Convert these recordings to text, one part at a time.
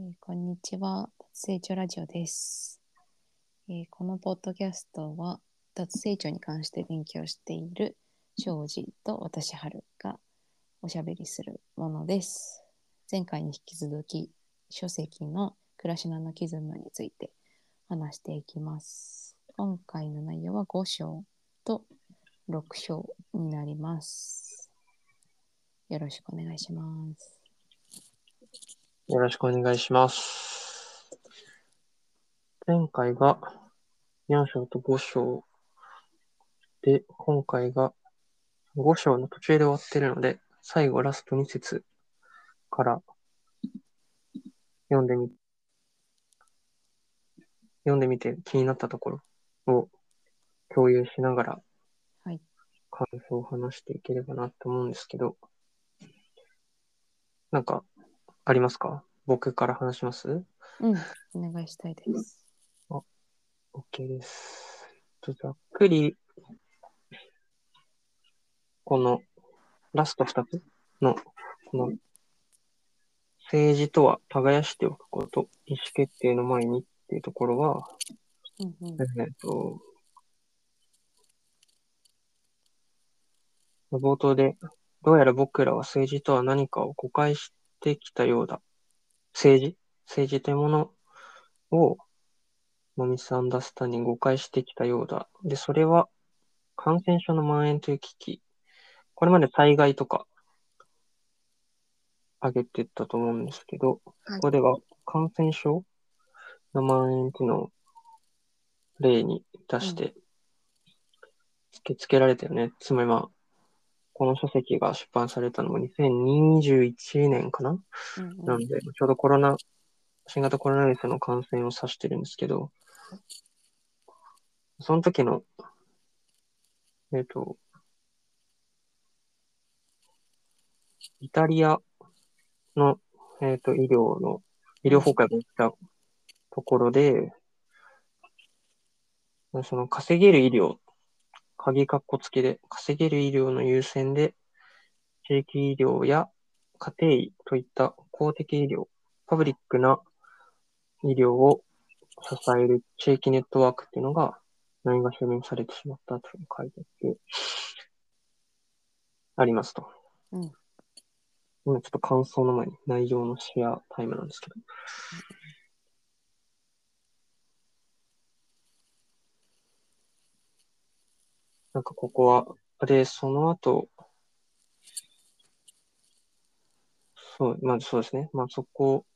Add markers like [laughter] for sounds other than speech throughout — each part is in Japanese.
えーこんにちは、脱成長ラジオです、えーこのポッドキャストは、脱成長に関して勉強している庄司と私春がおしゃべりするものです。前回に引き続き、書籍の暮らしのアナキズムについて話していきます。今回の内容は5章と6章になります。よろしくお願いします。よろしくお願いします。前回が4章と5章で、今回が5章の途中で終わってるので、最後ラスト2節から読んでみ、読んでみて気になったところを共有しながらはい。感想を話していければなと思うんですけど、なんかありますか？僕から話します？うん、お願いしたいです。OK です。とざっくり、このラスト2つ？の、この政治とは耕しておくこと、意思決定の前にっていうところは、うんうんえっと、冒頭で、どうやら僕らは政治とは何かを誤解してきたようだ。政治政治というものを、まあミスアンダースタンディング誤解してきたようだ。で、それは感染症の蔓延という危機。これまで災害とか挙げてったと思うんですけど、ここでは感染症の蔓延っていうのを例に出して、突きつけられたよね。つまりまあ、この書籍が出版されたのも2021年かな？うんうなんんで、ちょうどコロナ、新型コロナウイルスの感染を指してるんですけど、その時の、えっ、と、イタリアの、えっ、と、医療の、医療崩壊が起きたところで、その稼げる医療、鍵括弧付きで稼げる医療の優先で、地域医療や家庭医といった公的医療、パブリックな医療を支える地域ネットワークっていうのがないがしろにされてしまったと書いてあって、ありますと。うん今ちょっと感想の前に内容のシェアタイムなんですけど。なんかここは、で、その後、そう、まあそうですね。まあそこ、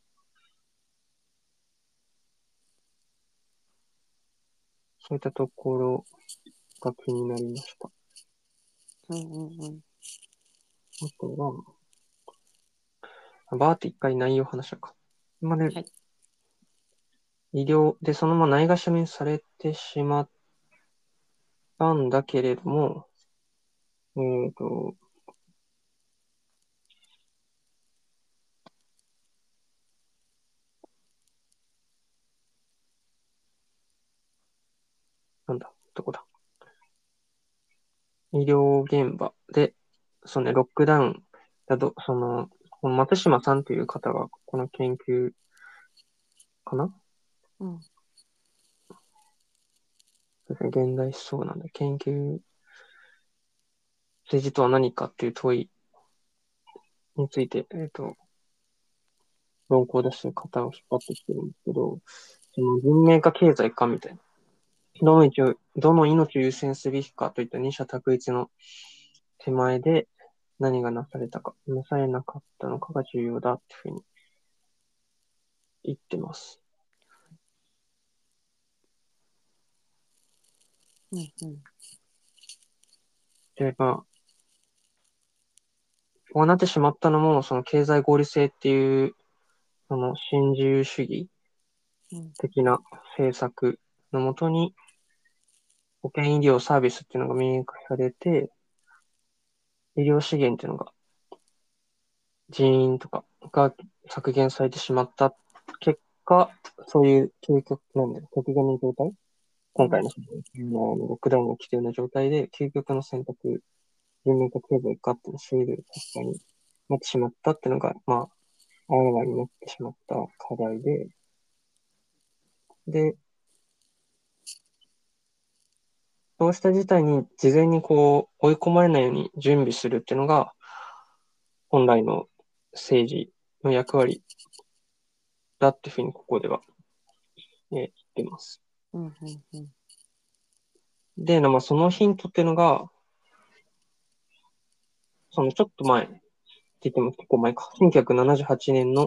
そういったところが気になりました。うんうんうんあとは、バーって一回内容話しようか。今ね、はい医療でそのままないがしろにされてしまったんだけれども、えっ、と、なんだ、どこだ？医療現場で、そのね、ロックダウンだと、その、この松島さんという方が、この研究かな？うん、現代思想なんだ。研究、政治とは何かっていう問いについて、えっ、と、論考出してる方を引っ張ってきてるんですけど、その文明か経済かみたいな。どの命を、どの命を優先すべきかといった二者択一の手前で何がなされたか、なされなかったのかが重要だっていうふうに言ってます。うんうん。で、まあ、こうなってしまったのも、その経済合理性っていう、その新自由主義うん。的な政策のもとに、保健医療サービスっていうのが民営化されて、医療資源っていうのが、人員とかが削減されてしまった結果、そういう究極、なんだよ、極限の状態今回のそのロックダウンが起きているような状態で、究極の選択、人民か経済かってのを強いる結果になってしまったっていうのが、まあ、あらわになってしまった課題で、で、そうした事態に事前にこう追い込まれないように準備するっていうのが、本来の政治の役割だっていうふうにここでは、えー言ってます。うんうんうんで、まあ、そのヒントっていうのが、そのちょっと前って言っても結構前か、1978年の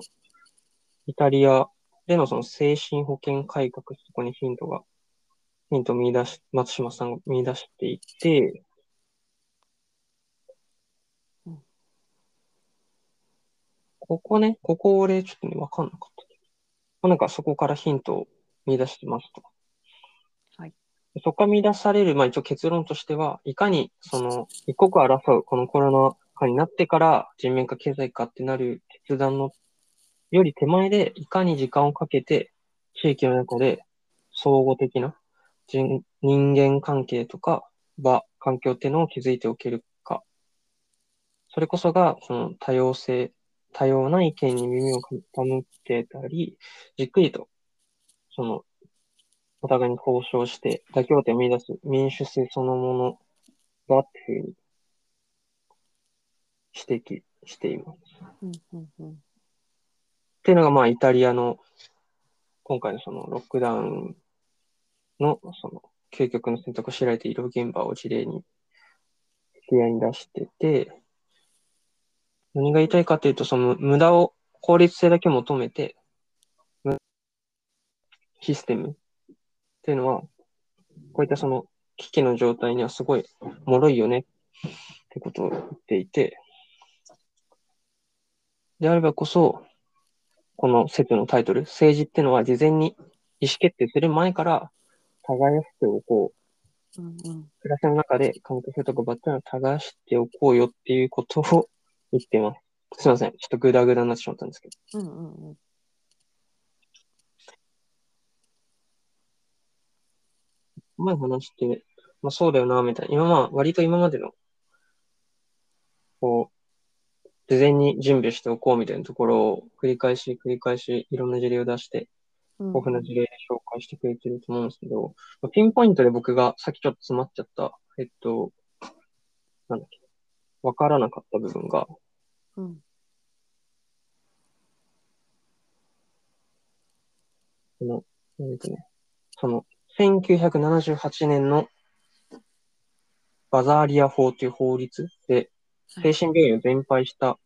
イタリアでのその精神保健改革、そこにヒントが、ヒントを見出し、松島さんが見出していて、ここね、ここ俺ちょっとね、わかんなかった。まあなんかそこからヒントを見出してますと。そこから見出される、まあ一応結論としては、いかにその一刻を争うこのコロナ禍になってから人面化経済化ってなる決断のより手前でいかに時間をかけて地域の中で相互的な人人間関係とか場、環境っていうのを築いておけるか。それこそがその多様性、多様な意見に耳を傾けたり、じっくりとそのお互いに交渉して妥協点を見出す民主性そのものだっていうふうに指摘しています。うんうんうんっていうのが、まあ、イタリアの、今回のそのロックダウンの、その、究極の選択を強いられている現場を事例に、提案に出してて、何が言いたいかというと、その、無駄を、効率性だけ求めて、むシステムっていうのは、こういったその、危機の状態にはすごい、脆いよね、ってことを言っていて、であればこそ、この説のタイトル、政治ってのは事前に意思決定する前から耕しておこう。うんうん暮らしの中で関係性とかバッテンを耕しておこうよっていうことを言ってます。すいません。ちょっとグダグダになってしまったんですけど。うんうんうん前話して、まあそうだよな、みたいな。今まあ、割と今までの、こう、事前に準備しておこうみたいなところを繰り返し繰り返しいろんな事例を出して、うん豊富な事例で紹介してくれてると思うんですけど、ピンポイントで僕がさっきちょっと詰まっちゃった、えっと、なんだっけ、わからなかった部分が、うんその、えっとね、その、1978年のバザーリア法という法律で、精神病院を全廃した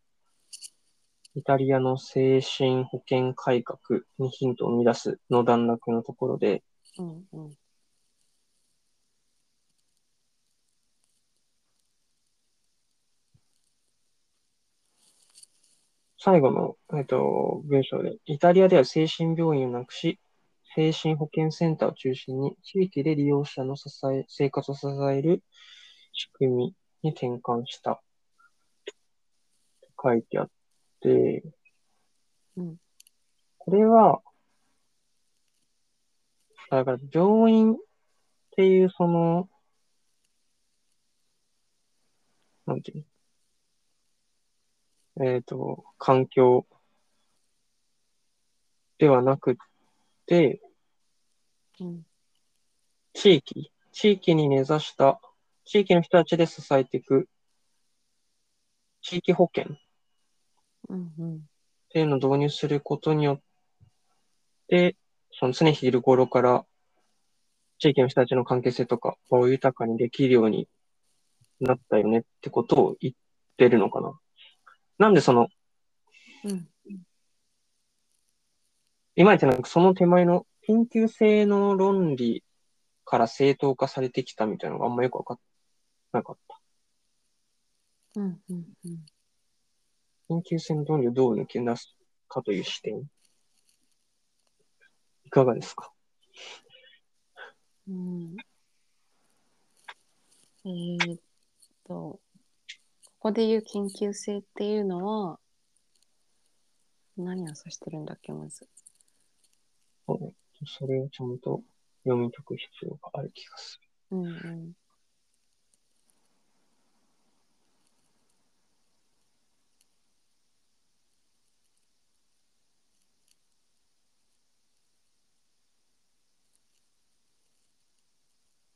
イタリアの精神保健改革にヒントを生み出すの段落のところで、うんうん。最後の、えっと、文章で、イタリアでは精神病院をなくし、精神保健センターを中心に、地域で利用者の支え、生活を支える仕組みに転換した。書いてあって、うんこれは、だから病院っていうその、なんていうの？えっと、環境ではなくて、うん。地域、地域に根ざした、地域の人たちで支えていく、地域保険っうんうん。ていうのを導入することによって、その常日いる頃から、地域の人たちの関係性とかを豊かにできるようになったよねってことを言ってるのかな。なんでその、うん今言ってなんかその手前の緊急性の論理から正当化されてきたみたいなのがあんまよくわかんなかった。うんうんうん緊急性の論理をどう抜け出すかという視点。いかがですか？うんえーっと、ここで言う緊急性っていうのは、何を指してるんだっけ、まず。それをちゃんと読み解く必要がある気がする。うん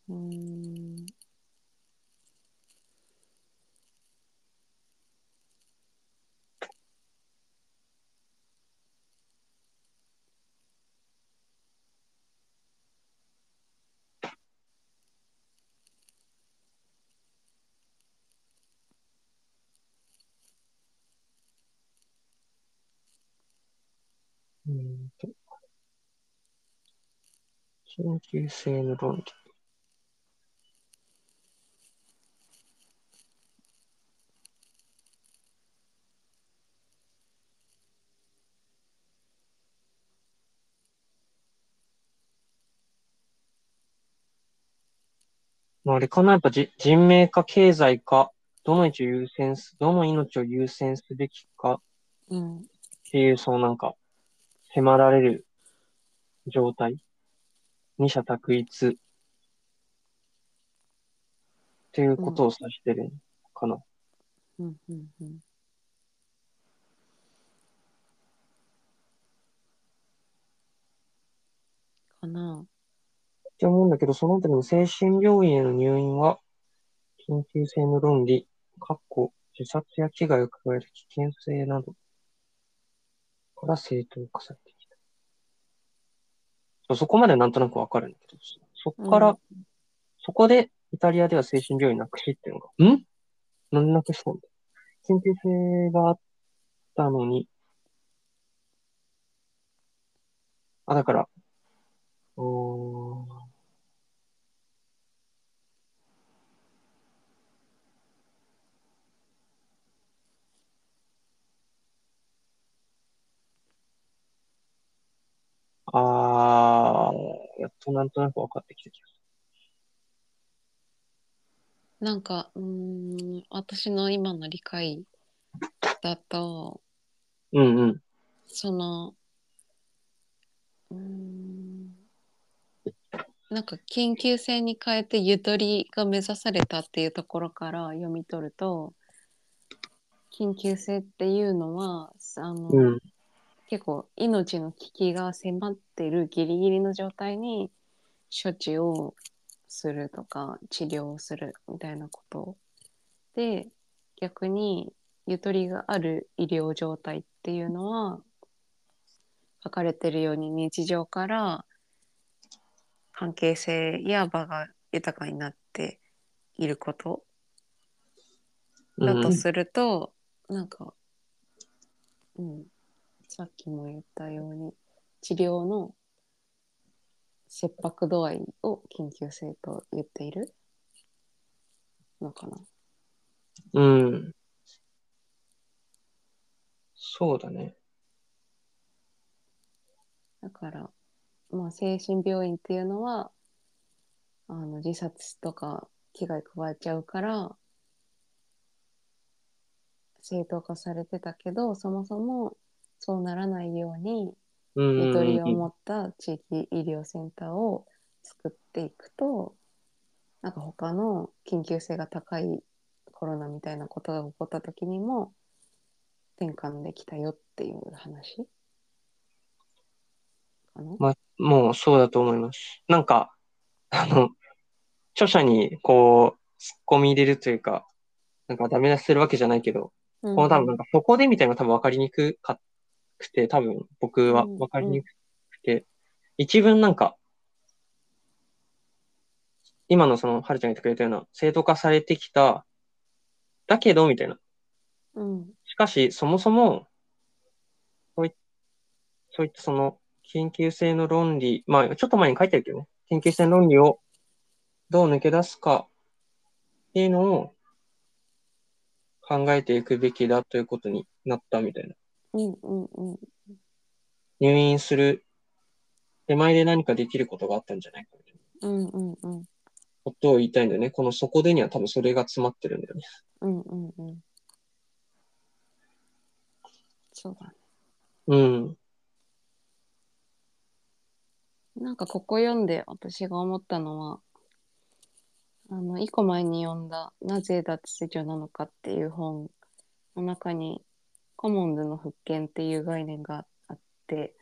うん。ん。うんと。緊急性の論理。まあ、あれかな？やっぱじ人命か経済か、どの位置を優先す、どの命を優先すべきかうん。っていう、そのなんか、迫られる状態。二者択一。っていうことを指してるのかな。うん。うん。うん。かな。って思うんだけど、そのあたりの精神病院への入院は、緊急性の論理、かっこ自殺や危害を加える危険性などから正当化されてきた。そうそこまでなんとなくわかるんだけど、そこから、うん。そこでイタリアでは精神病院なくしっていうのが、ん？なん？でなくしたんだ緊急性があったのに、あ、だから、うーんあー、やっとなんとなく分かってきた気がすなんか、うーん、私の今の理解だと、る。うんうん。その、うーん、なんか緊急性に変えてゆとりが目指されたっていうところから読み取ると、緊急性っていうのは、あの、うん。結構命の危機が迫ってるギリギリの状態に処置をするとか治療をするみたいなこと。で逆にゆとりがある医療状態っていうのは書かれてるように日常から関係性や場が豊かになっていること。だとすると、なんか、うん、さっきも言ったように治療の切迫度合いを緊急性と言っているのかな。うん。そうだね。だから、まあ、精神病院っていうのはあの自殺とか危害加えちゃうから正当化されてたけどそもそもそうならないようにうんゆとりをうん持った地域医療センターを作っていくとなんか他の緊急性が高いコロナみたいなことが起こった時にも転換できたよっていう話かな？まあ、もうそうだと思います。なんか、あの、著者にこう、突っ込み入れるというか、なんかダメ出しするわけじゃないけど、うんこの多分なんかそこでみたいなのが多分分かりにくかくて、多分僕はうん分かりにくくて、一文なんか、今のその、はるちゃんが言ってくれたような、正当化されてきた、だけど、みたいな。うんしかし、そもそも、そういそういったその、緊急性の論理、まあ、ちょっと前に書いてるけどね、緊急性の論理をどう抜け出すかっていうのを考えていくべきだということになったみたいな。うんうんうん入院する手前で何かできることがあったんじゃないかみたいなうんうんうんことを言いたいんだよね。このそこでには多分それが詰まってるんだよね。うんうんうんそうだね。うん。なんかここ読んで私が思ったのはあの一個前に読んだ「なぜ脱世女なのか」っていう本の中にコモンズの復権っていう概念があって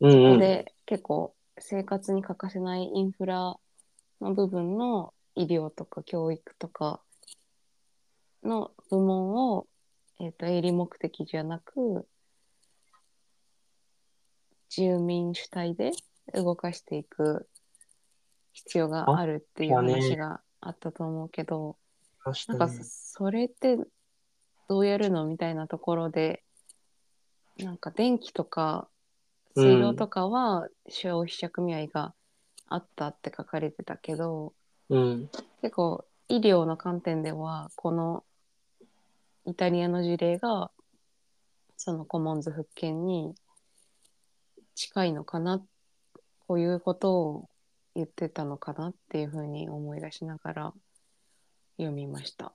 うんうん。ここで結構生活に欠かせないインフラの部分の医療とか教育とかの部門を、えっと営利目的じゃなく住民主体で動かしていく必要があるっていう話があったと思うけど、なんか。それってどうやるの？みたいなところでなんか電気とか水道とかは消費者組合があったって書かれてたけど、うん。結構医療の観点ではこのイタリアの事例がそのコモンズ復権に近いのかなこういうことを言ってたのかなっていうふうに思い出しながら読みました。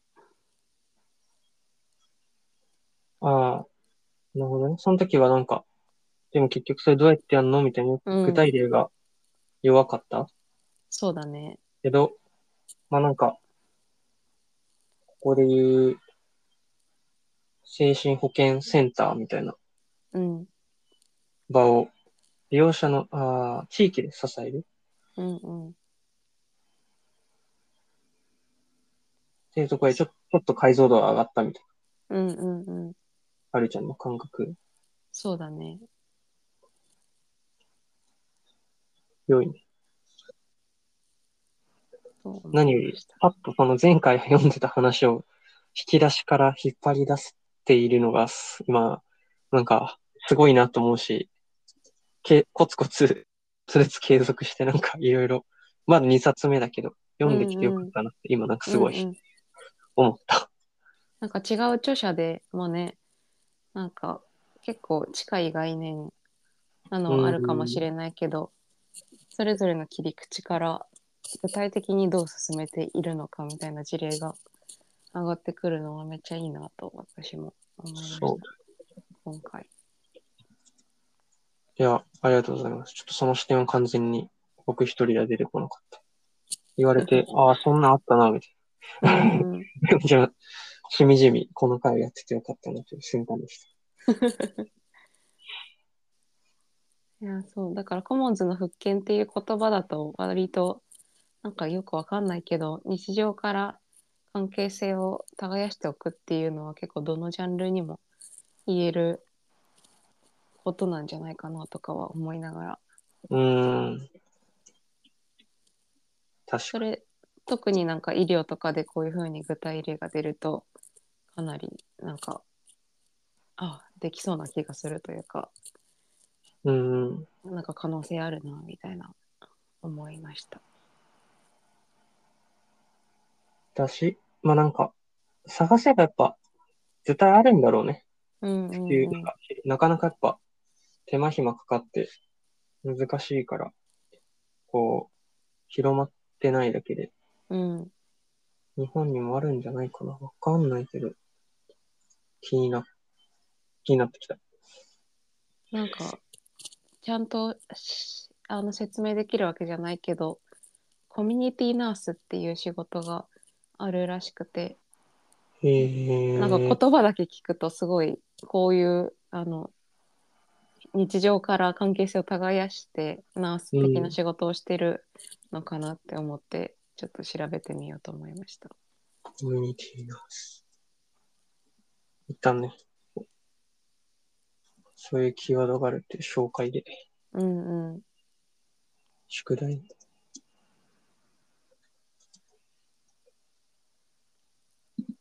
ああ、なるほどね。その時はなんか、でも結局それどうやってやんのみたいなうん具体例が弱かった？そうだね。けど、まあなんか、ここで言う、精神保健センターみたいなうん。場を、利用者の、あー地域で支えるうんうん。っていうところでちょ、ちょっと解像度が上がったみたいうんうんうん。な。はるちゃんの感覚、そうだね。良いね。何より、パッとその前回読んでた話を引き出しから引っ張り出しているのがす、今、なんか、すごいなと思うし、け、コツコツ、それつ継続してなんかいろいろ、まだ2冊目だけど、読んできてよかったなって、今なんかすごいうんうん思った。なんか違う著者でもね、なんか結構近い概念なのはあるかもしれないけど、それぞれの切り口から具体的にどう進めているのかみたいな事例が上がってくるのはめっちゃいいなと私も思いましたそう。今回。いや、ありがとうございます。ちょっとその視点は完全に僕一人では出てこなかった。言われて、[laughs] ああ、そんなんあったな、みたいうんうんな。じゃあ、しみじみこの回をやっててよかったなという瞬間でした。[laughs] いや、そう。だから、コモンズの復権っていう言葉だと、割と、なんかよくわかんないけど、日常から関係性を耕しておくっていうのは結構どのジャンルにも言えることなんじゃないかなとかは思いながら。うーん。確かに。それ、特になんか医療とかでこういうふうに具体例が出ると、かなりなんか、あ、できそうな気がするというか、うーん。なんか可能性あるな、みたいな思いました。だし、まあなんか、探せばやっぱ、絶対あるんだろうね。うんうん、っていうう、ん。なかなかやっぱ、手間暇かかって、難しいから、こう、広まってないだけで、うん。日本にもあるんじゃないかな。わかんないけど、気にな、気になってきた。なんか、ちゃんとしあの説明できるわけじゃないけど、コミュニティナースっていう仕事があるらしくて。なんか言葉だけ聞くとすごいこういうあの日常から関係性を耕してナース的な仕事をしてるのかなって思って、ちょっと調べてみようと思いました。コミュニティナース。一旦ね、そういうキーワードがあるっていう紹介で、うんうん。宿題。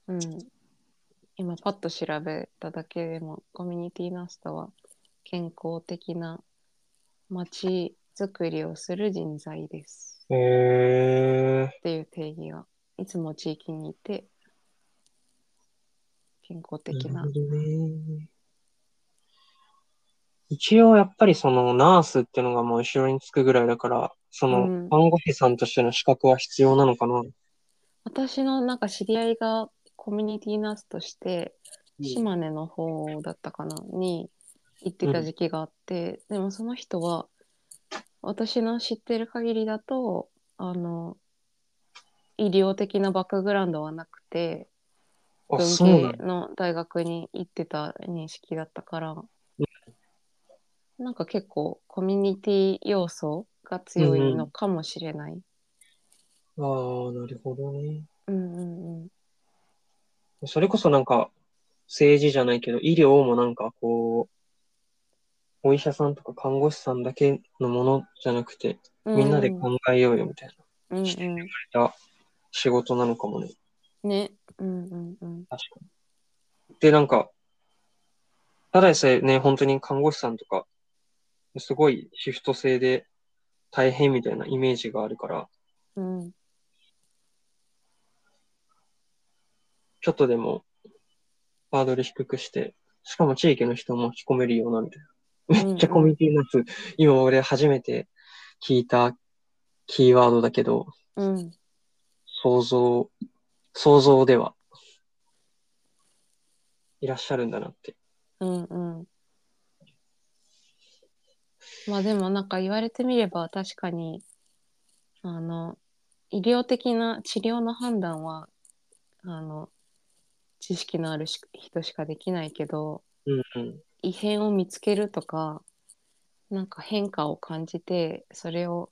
うん、今パッと調べただけでもコミュニティナースとは健康的な街づくりをする人材です。へえっていう定義がいつも地域にいて健康的ななね。一応やっぱりそのナースっていうのがもう後ろにつくぐらいだから、そのうん看護師さんとしての資格は必要なのかな。私のなんか知り合いがコミュニティナースとして島根の方だったかなに行ってた時期があって、でもその人は私の知ってる限りだとあの医療的なバックグラウンドはなくてあ、文。系の大学に行ってた認識だったから、なんか結構コミュニティ要素が強いのかもしれない。ああ、なるほどね。うんうんうん。それこそなんか、政治じゃないけど、医療もなんかこう、お医者さんとか看護師さんだけのものじゃなくて、みんなで考えようよみたいな、うんしてうん。た仕事なのかもね。ね。うんうんうん。確かに。で、なんか、ただでさえね、本当に看護師さんとか、すごいシフト制で大変みたいなイメージがあるから、うんちょっとでもハードル低くして、しかも地域の人も巻き込めるようなみたいな。めっちゃコミュニティになつ、今俺初めて聞いたキーワードだけど、うん。想像、想像ではいらっしゃるんだなって。うんうん。まあでもなんか言われてみれば確かに、あの、医療的な治療の判断は、あの、知識のあるし人しかできないけど、うんうん。異変を見つけるとか、なんか変化を感じて、それを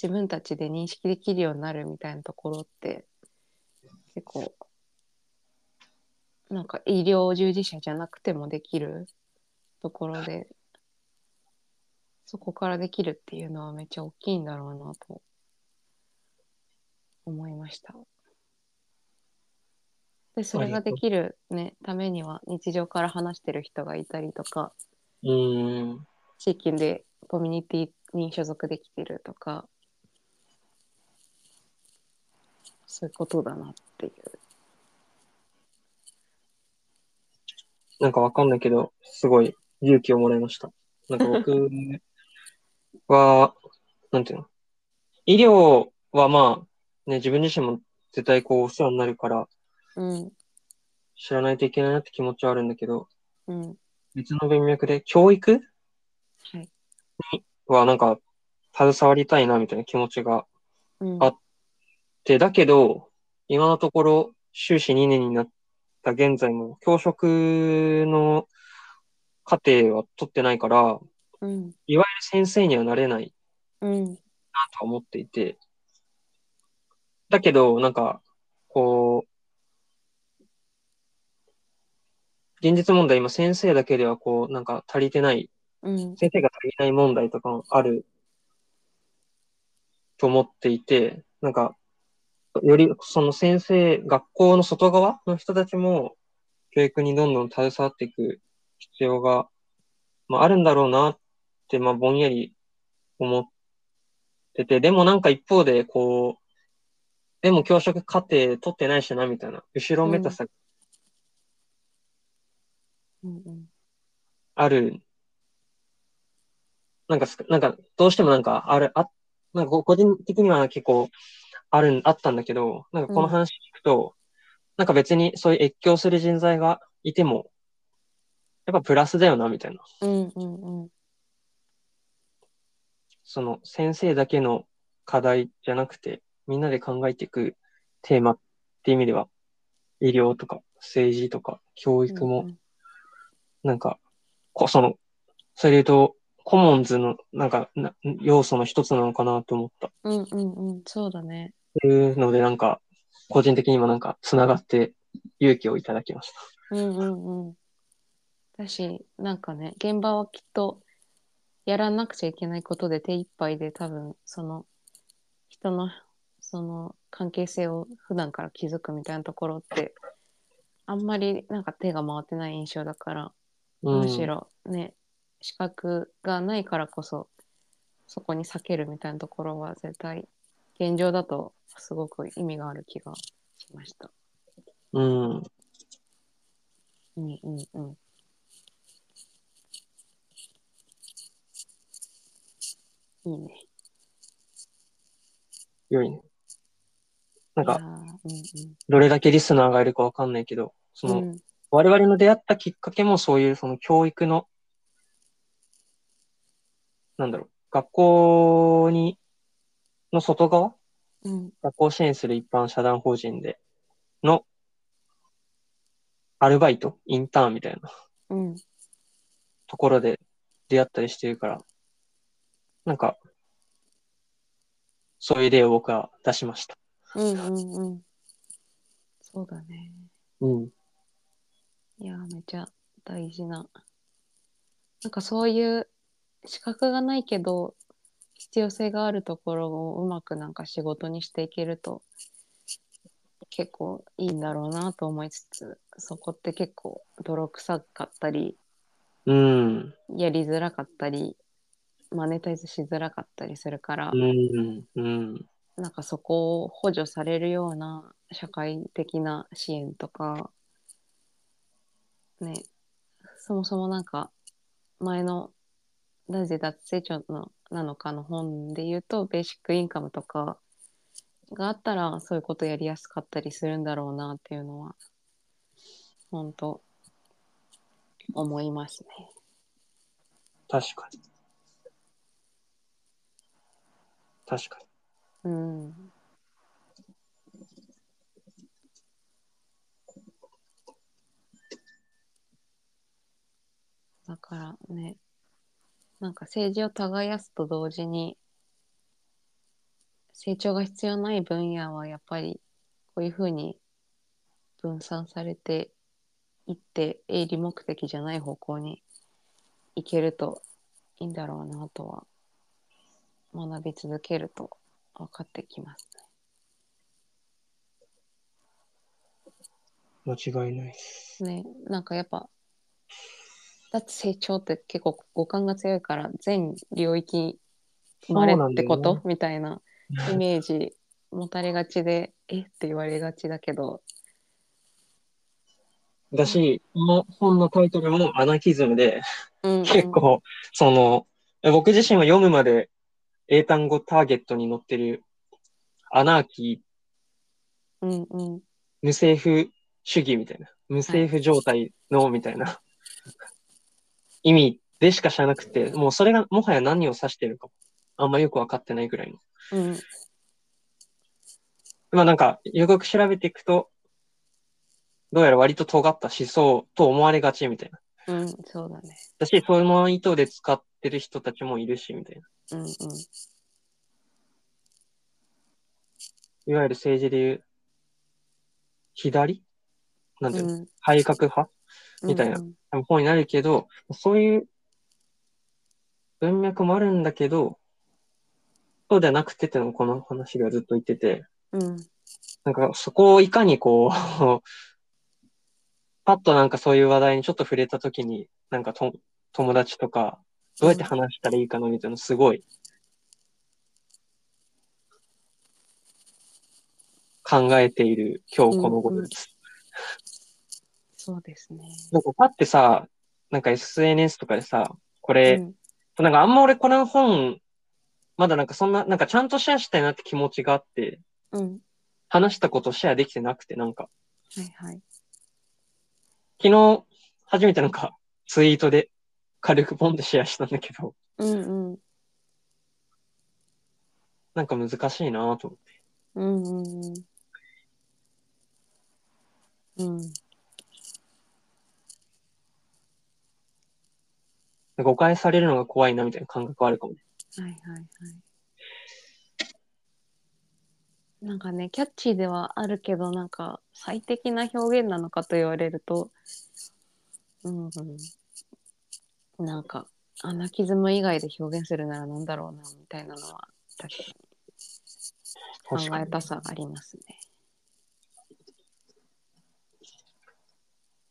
自分たちで認識できるようになるみたいなところって、結構、なんか医療従事者じゃなくてもできるところで、そこからできるっていうのはめっちゃ大きいんだろうなと思いました。で、それができるね、ためには日常から話してる人がいたりとか、うーん。地域でコミュニティに所属できてるとか、そういうことだなっていう。なんかわかんないけど、すごい勇気をもらいました。なんか僕は、[laughs] なんていうの？医療はまあ、ね、自分自身も絶対こうお世話になるからうん、知らないといけないなって気持ちはあるんだけど、うん、別の文脈で教育？はい。はなんか携わりたいなみたいな気持ちがうん、あで、だけど、今のところ修士2年になった現在も教職の課程は取ってないから、うん、いわゆる先生にはなれないうん、なとは思っていて、だけど、なんか、こう、現実問題、今先生だけではこう、なんか足りてない、うん、先生が足りない問題とかもあると思っていて、なんか、よりその先生、学校の外側の人たちも教育にどんどん携わっていく必要が、まあ、あるんだろうなって、まあ、ぼんやり思ってて、でもなんか一方で、こう、でも教職課程取ってないしな、みたいな、後ろめたさある。なんかす、なんか、どうしてもなんか、ある、あ、なんか個人的には結構、ある、あったんだけど、なんかこの話聞くと、なんか別にそういう越境する人材がいても、やっぱプラスだよな、みたいな。うん、うん、うん、その先生だけの課題じゃなくて、みんなで考えていくテーマっていう意味では、医療とか政治とか教育も、なんか、こその、それで言うと、コモンズのなんかな要素の一つなのかなと思った。うん、うん、うん、そうだね。いうので、なんか、個人的にもなんか、つながって勇気をいただきました。うん、うん、うん。だし、なんかね、現場はきっと、やらなくちゃいけないことで手一杯で多分、その、人の、その、関係性を普段から築くみたいなところって、あんまりなんか手が回ってない印象だから、うん、むしろね、資格がないからこそ、そこに避けるみたいなところは絶対、現状だとすごく意味がある気がしました。うん。うんうんうん。いいね。良いね。なんか、いやーうんどれだけリスナーがいるかわかんないけど、その、うん。うん我々の出会ったきっかけもそういうその教育の、なんだろう、学校に、の外側？うん学校を支援する一般社団法人でのアルバイト、インターン？みたいなうんところで出会ったりしてるから、なんか、そういう例を僕は出しました。うんうんうん。そうだね。うん。いや、めちゃ大事な。なんかそういう資格がないけど、必要性があるところをうまくなんか仕事にしていけると、結構いいんだろうなと思いつつ、そこって結構泥臭かったり、うん。やりづらかったり、マネタイズしづらかったりするから、うん。うん。なんかそこを補助されるような社会的な支援とか、ね、そもそもなんか前のなぜ脱成長のなのかの本で言うと、ベーシックインカムとかがあったらそういうことやりやすかったりするんだろうなっていうのは、本当思いますね。確かに。確かに。うん。だからね、なんか政治を耕すと同時に、成長が必要ない分野はやっぱりこういうふうに分散されていって、営利目的じゃない方向に行けるといいんだろうなとは学び続けると分かってきます間違いないです。ね。ね、なんかやっぱ、脱成長って結構五感が強いから全領域生まれってこと、ね。みたいなイメージ持たれがちで、[laughs] え？って言われがちだけど、だし、この本のタイトルもアナキズムで、うんうん。結構、その、僕自身は読むまで英単語ターゲットに載ってるアナーキー、うんうん。無政府主義みたいな、無政府状態のみたいな意味でしか知らなくて、もうそれがもはや何を指してるか、あんまよくわかってないぐらいの。うんまあなんか、よくよく調べていくと、どうやら割と尖った思想と思われがちみたいな。うん、そうだね。だし、その意図で使ってる人たちもいるし、みたいな。うんうんいわゆる政治でいう、左？なんていうの、うん改革派？みたいな。方になるけど、そういう文脈もあるんだけど、そうじゃなくてってのもこの話がずっと言ってて、うん。なんかそこをいかにこう、[laughs] パッとなんかそういう話題にちょっと触れたときに、なんかと友達とか、どうやって話したらいいかなみたいなのすごい考えている今日この頃です。そうですね。なんかパッてさ、なんか SNS とかでさ、これ、うんなんかあんま俺この本、まだなんかそんな、なんかちゃんとシェアしたいなって気持ちがあって、うん。話したことをシェアできてなくて、なんか、はいはい。昨日初めてなんかツイートで軽くポンってシェアしたんだけど、うんうん。なんか難しいなと思って。うんうんうん。うん。なんか誤解されるのが怖いなみたいな感覚はあるかもね。はいはいはい。なんかね、キャッチーではあるけど、なんか最適な表現なのかと言われると、うんうん。なんか、アナキズム以外で表現するならなんだろうな、みたいなのは。考えたさありますね。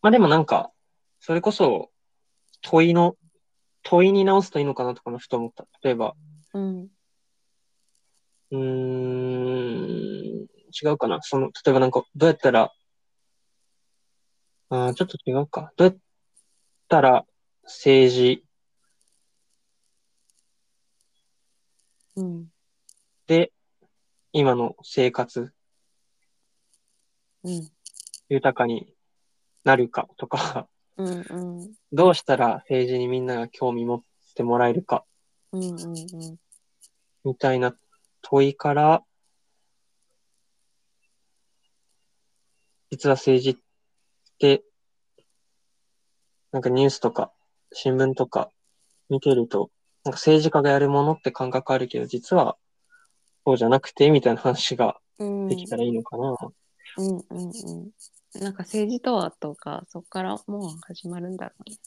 まあでもなんか、それこそ問いの、問いに直すといいのかなとかもふと思った。例えば、うん。うーん、違うかな。その、例えばなんか、どうやったら、あーちょっと違うか。どうやったら政治うん。で今の生活うん。豊かになるかとか、うんうん。どうしたら政治にみんなが興味持ってもらえるかうんうんうん。みたいな問いから、実は政治って、なんかニュースとか新聞とか見てると、なんか政治家がやるものって感覚あるけど、実はそうじゃなくて、みたいな話ができたらいいのかな。うんうんうん。なんか政治とはとか、そこからもう始まるんだろうね。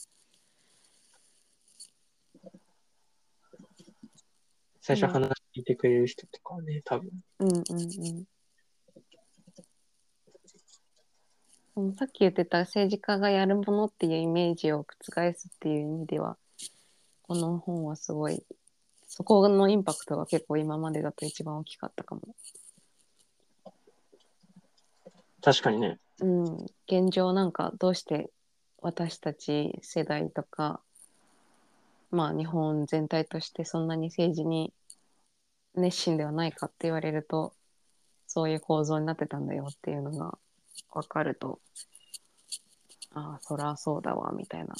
最初話聞いてくれる人とかはね、多分。うんうんうん。さっき言ってた政治家がやるものっていうイメージを覆すっていう意味では、この本はすごい、そこのインパクトが結構今までだと一番大きかったかも。確かにね。うん、現状なんかどうして私たち世代とかまあ日本全体としてそんなに政治に熱心ではないかって言われるとそういう構造になってたんだよっていうのが分かるとああそらそうだわみたいな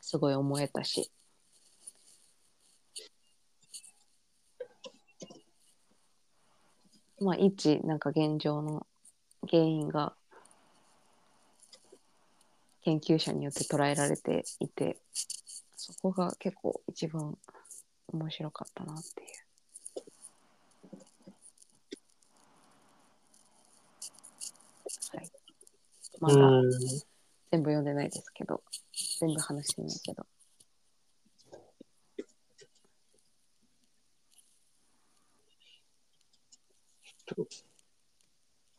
すごい思えたし。まあ一なんか現状の原因が研究者によって捉えられていてそこが結構一番面白かったなっていう。はい、まだうん。全部読んでないですけど全部話してないけど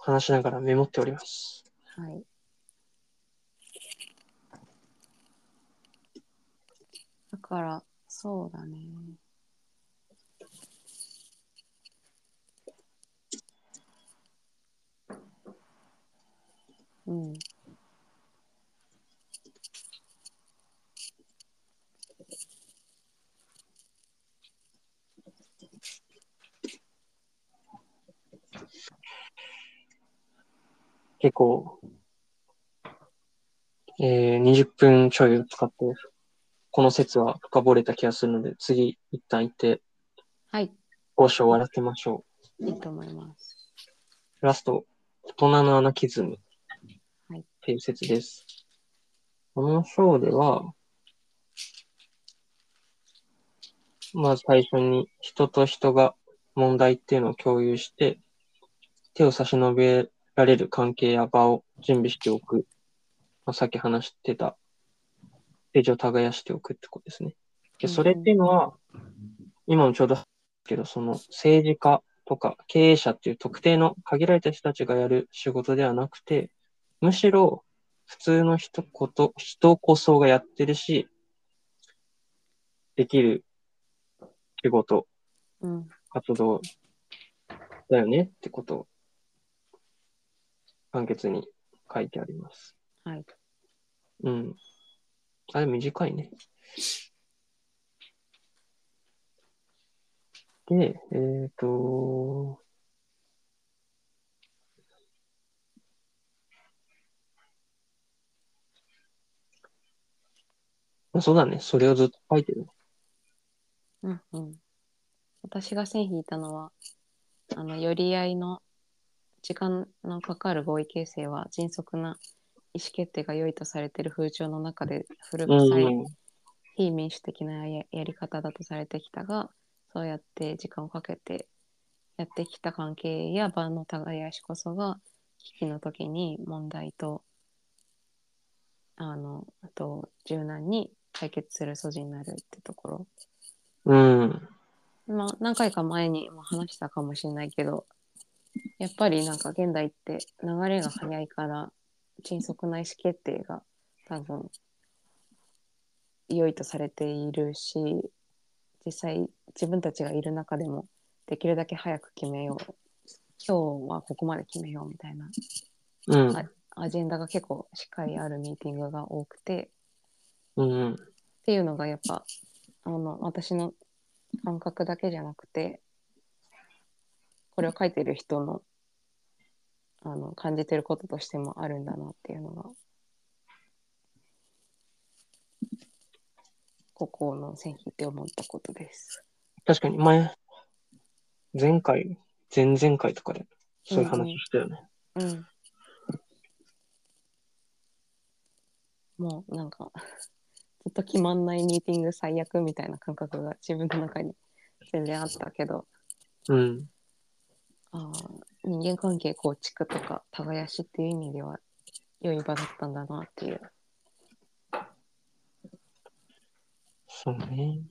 話しながらメモっております。はい。だから、そうだね。うん。結構、えー、20分ちょいを使って、この説は深掘れた気がするので、次、一旦行って、はい。講師を終わらせましょいいと思います。う。ラスト、大人のアナキズム。はいっていう説です。この章では、まず最初に人と人が問題っていうのを共有して、手を差し伸べられる関係や場を準備しておく。まあ、さっき話してた、ページを耕しておくってことですね。で、それっていうのは、今もちょうど、けど、その政治家とか経営者っていう特定の限られた人たちがやる仕事ではなくて、むしろ普通の人こと、人こそがやってるし、できる仕事、うん。活動だよねってことを簡潔に書いてあります。はい。うん。あれ短いね。で、えっ、と、まあそうだね。それをずっと書いてる。うんうん。私が線引いたのは、あの、寄り合いの時間のかかる合意形成は迅速な意思決定が良いとされている風潮の中で古臭いうん。非民主的なややり方だとされてきたが、そうやって時間をかけてやってきた関係や場の耕しこそが危機の時に問題とあのあと柔軟に解決する素地になるってところ。うん。まあ、何回か前にも話したかもしれないけどやっぱりなんか現代って流れが早いから迅速な意思決定が多分良いとされているし実際自分たちがいる中でもできるだけ早く決めよう今日はここまで決めようみたいなうん。はいアジェンダが結構しっかりあるミーティングが多くてうん。っていうのがやっぱあの私の感覚だけじゃなくてこれを書いてる人のあの感じてることとしてもあるんだなっていうのがここの線引いて思ったことです。確かに前、前回、前々回とかでそういう話したよね。うん。もうなんかずっと決まんないミーティング最悪みたいな感覚が自分の中に全然あったけどうん。あー人間関係構築とか耕しっていう意味では良い場だったんだなっていう。そうね。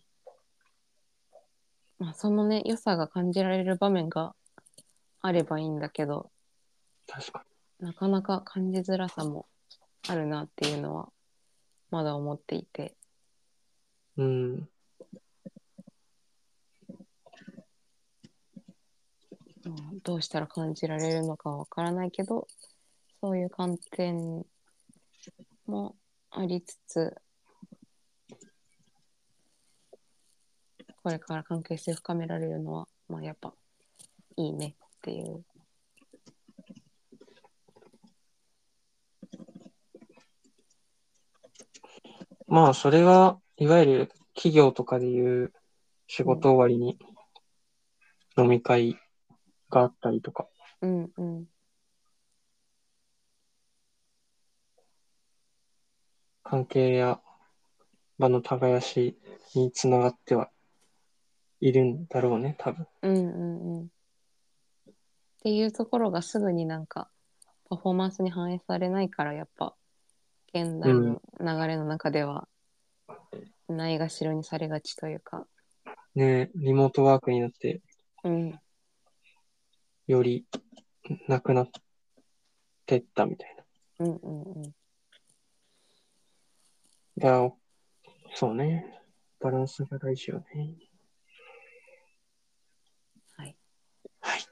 まあ、そのね良さが感じられる場面があればいいんだけど確かなかなか感じづらさもあるなっていうのはまだ思っていてに。うん。うんどうしたら感じられるのかわからないけどそういう観点もありつつこれから関係性深められるのは、まあ、やっぱいいねっていう。まあ、それは、いわゆる企業とかでいう仕事終わりに飲み会があったりとか、うんうん関係や場の耕しにつながってはいるんだろうね、多分。うんうんうん。っていうところがすぐになんかパフォーマンスに反映されないからやっぱ現代の流れの中ではないがしろにされがちというか。ねリモートワークになって、うんよりなくなってったみたいな。うんうんうん。いや、そうね。バランスが大事よね。はい。はい。こ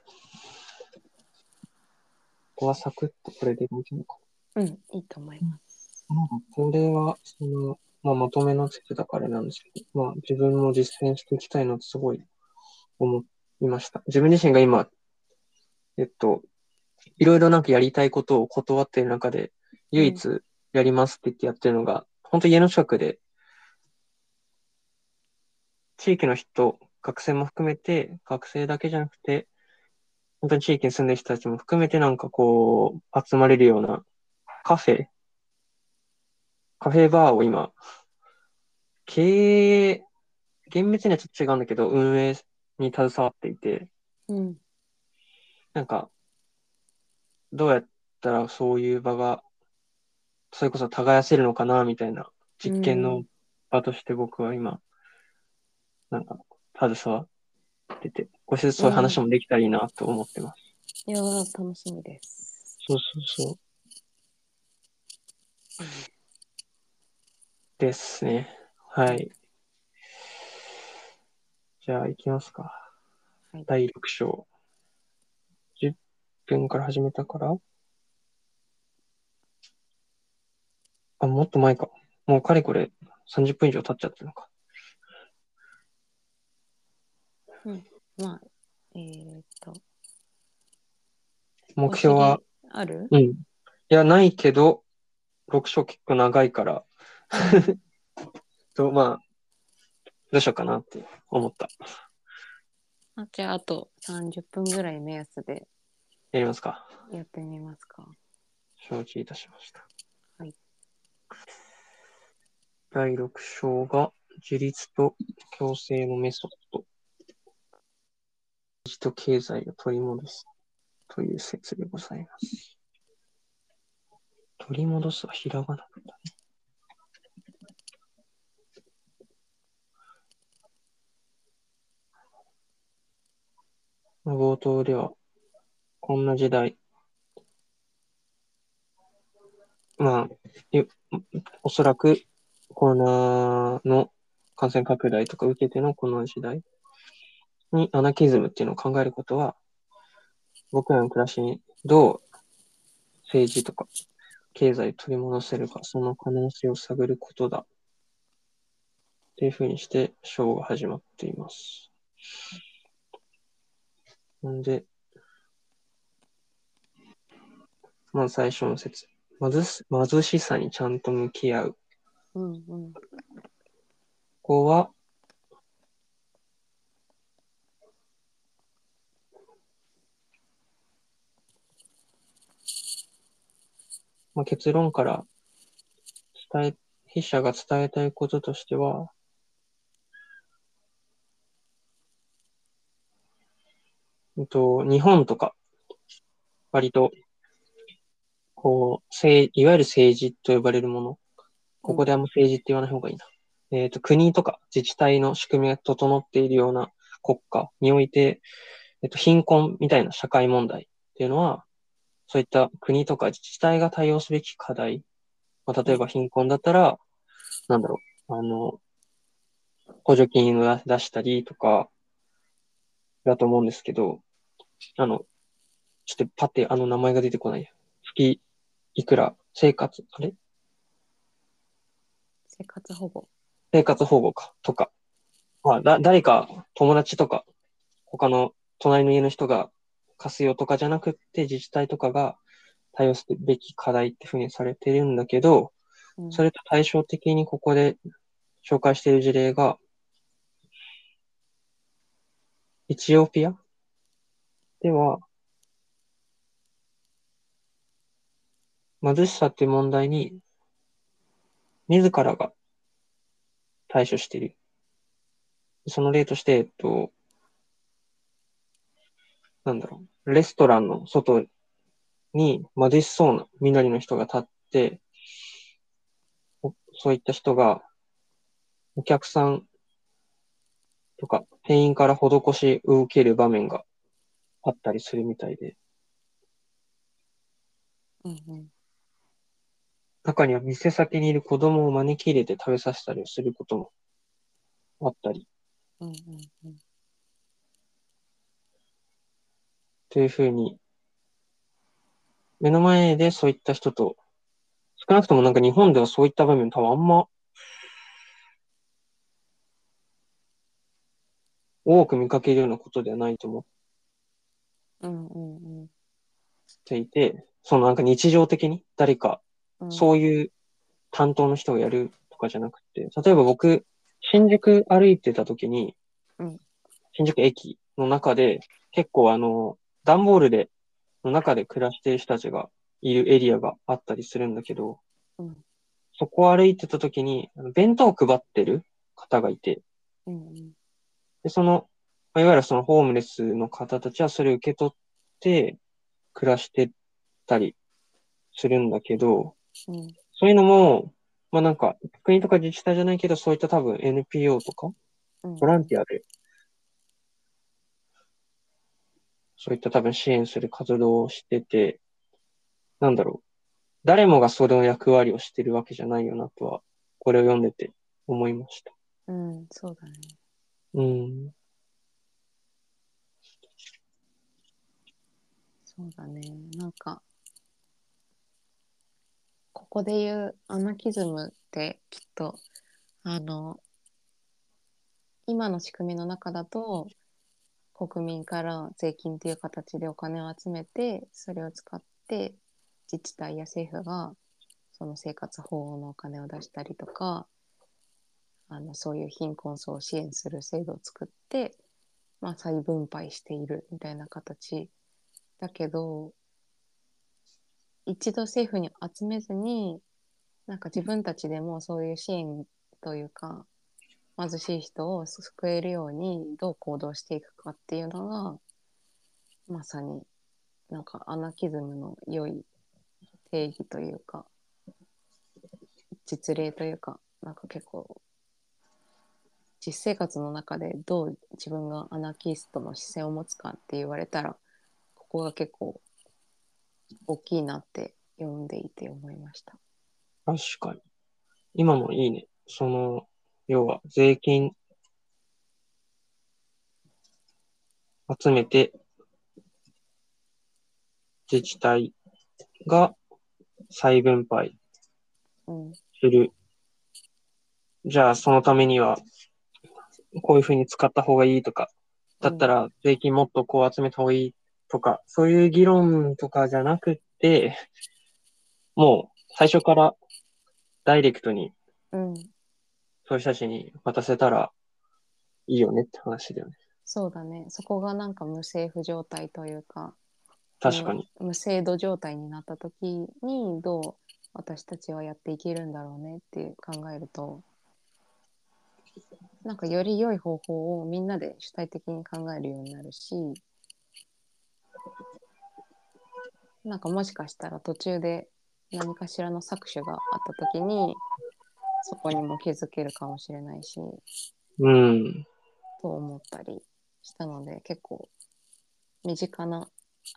こはサクッとこれで大丈夫かうん、いいと思います。な。これは、その、まあ、まとめのつけたからなんですけど、まあ、自分も実践していきたいなとすごい思いました。自分自身が今、えっと、いろいろなんかやりたいことを断っている中で、唯一やりますって言ってやってるのが、本当家の近くで、地域の人、学生も含めて、学生だけじゃなくて、本当に地域に住んでる人たちも含めてなんかこう、集まれるようなカフェ、カフェバーを今、経営、厳密にはちょっと違うんだけど、運営に携わっていて、うんなんか、どうやったらそういう場が、それこそ耕せるのかな、みたいな実験の場として僕は今、なんか、携わってて、少しずつそういう話もできたらいいなと思ってます。いやー、楽しみです。そうそうそう。ですね。はい。じゃあ、行きますか。はい第6章。10分から始めたからあ、もっと前か。もうかれこれ30分以上経っちゃってるのか。まあ、えーっと。目標は、ある？うん。いや、ないけど、6章結構長いから、[laughs] と、まあ、どうしようかなって思った。あじゃあ、あと30分ぐらい目安でやりますか？やってみますか。承知いたしました。はい。第6章が、自立と共生のメソッド。自治と経済を取り戻すという説でございます。取り戻すはひらがなだね。冒頭では、こんな時代、まあ、おそらくコロナの感染拡大とか受けてのこの時代にアナキズムっていうのを考えることは、僕らの暮らしにどう政治とか経済を取り戻せるか、その可能性を探ることだ。っていうふうにして、章が始まっています。んで、まず最初の説。貧し貧しさにちゃんと向き合う。うんうん。ここは、まあ、結論から伝え、筆者が伝えたいこととしては、ううんと、日本とか、割と、こう、政いわゆる政治と呼ばれるもの。ここであんま政治って言わない方がいいな。えっ、と、国とか自治体の仕組みが整っているような国家において、えっ、と、貧困みたいな社会問題っていうのは、そういった国とか自治体が対応すべき課題。まあ、例えば貧困だったら、なんだろう、あの、補助金を出したりとか、だと思うんですけど、あの、ちょっとパッてあの名前が出てこない。月いくら生活、あれ？生活保護。生活保護か、とか。まあ、だ、誰か、友達とか、他の隣の家の人が貸すよとかじゃなくって、自治体とかが対応すべき課題ってふうにされてるんだけど、うんそれと対照的にここで紹介している事例が、エチオピアでは、貧しさって問題に、自らが対処している。その例として、えっと、なんだろう、レストランの外に貧しそうな身なりの人が立って、そういった人が、お客さんとか店員から施しを受ける場面があったりするみたいで、うんうん。中には店先にいる子供を招き入れて食べさせたりすることもあったり、うんうんうん。というふうに、目の前でそういった人と、少なくともなんか日本ではそういった場面多分あんま多く見かけるようなことではないと思っうんうんていて、そのなんか日常的に誰かうん。そういう担当の人がやるとかじゃなくて、例えば僕、新宿歩いてた時に、うん。新宿駅の中で結構あの、段ボールで、の中で暮らしている人たちがいるエリアがあったりするんだけど、うん。そこを歩いてた時に、弁当を配ってる方がいて、うんうん。で、その、まあいわゆるそのホームレスの方たちはそれを受け取って暮らしてたりするんだけど、うんそういうのも、まあなんか、国とか自治体じゃないけど、そういった多分 NPO とか、うん。ボランティアで、そういった多分支援する活動をしてて、なんだろう。誰もがその役割をしてるわけじゃないよなとは、これを読んでて思いました。うん、そうだね。うん。そうだね。なんか、ここで言うアナキズムってきっと、あの、今の仕組みの中だと、国民から税金っていう形でお金を集めて、それを使って自治体や政府がその生活保護のお金を出したりとか、あのそういう貧困層を支援する制度を作って、まあ、再分配しているみたいな形だけど一度政府に集めずになんか自分たちでもそういう支援というか貧しい人を救えるようにどう行動していくかっていうのがまさになんかアナキズムの良い定義というか実例というかなんか結構実生活の中でどう自分がアナキストの視線を持つかって言われたらここが結構大きいなって読んでいて思いました。確かに。今のいいね。その、要は税金集めて自治体が再分配うんする。じゃあそのためにはこういうふうに使った方がいいとか、だったら税金もっとこう集めた方がいいとか、そういう議論とかじゃなくって、もう最初からダイレクトにうん、そういう人たちに渡せたらいいよねって話だよね。そうだねそこがなんか無政府状態というか確かに。無無制度状態になった時にどう私たちはやっていけるんだろうねって考えるとなんかより良い方法をみんなで主体的に考えるようになるしなんかもしかしたら途中で何かしらの搾取があった時にそこにも気づけるかもしれないしうん。と思ったりしたので結構身近な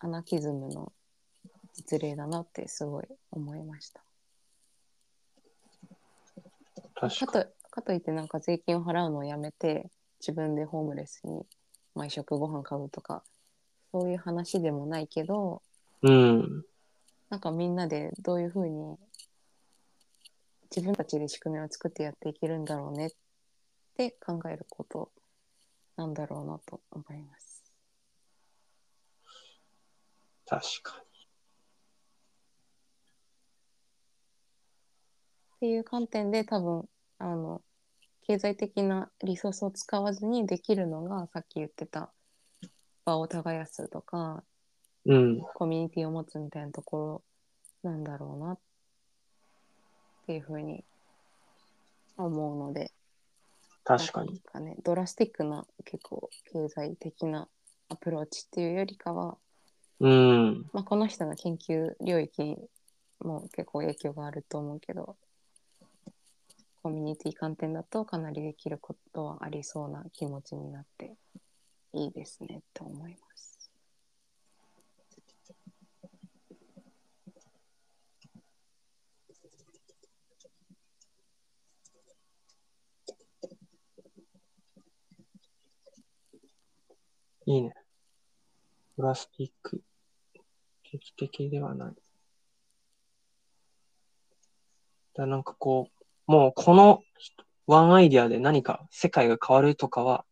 アナキズムの実例だなってすごい思いました。か。とかといってなんか税金を払うのをやめて自分でホームレスに毎食ご飯買うとかそういう話でもないけどうん。なんかみんなでどういうふうに自分たちで仕組みを作ってやっていけるんだろうねって考えることなんだろうなと思います。確かにっていう観点で多分あの経済的なリソースを使わずにできるのがさっき言ってた場を耕すとか。うん。コミュニティを持つみたいなところなんだろうなっていうふうに思うので確かに。かねドラスティックな結構経済的なアプローチっていうよりかは、うん。まあ、この人の研究領域も結構影響があると思うけどコミュニティ観点だとかなりできることはありそうな気持ちになっていいですねと思います。いいね。プラスティック。劇的ではない。だなんかこう、もうこのワンアイディアで何か世界が変わるとかは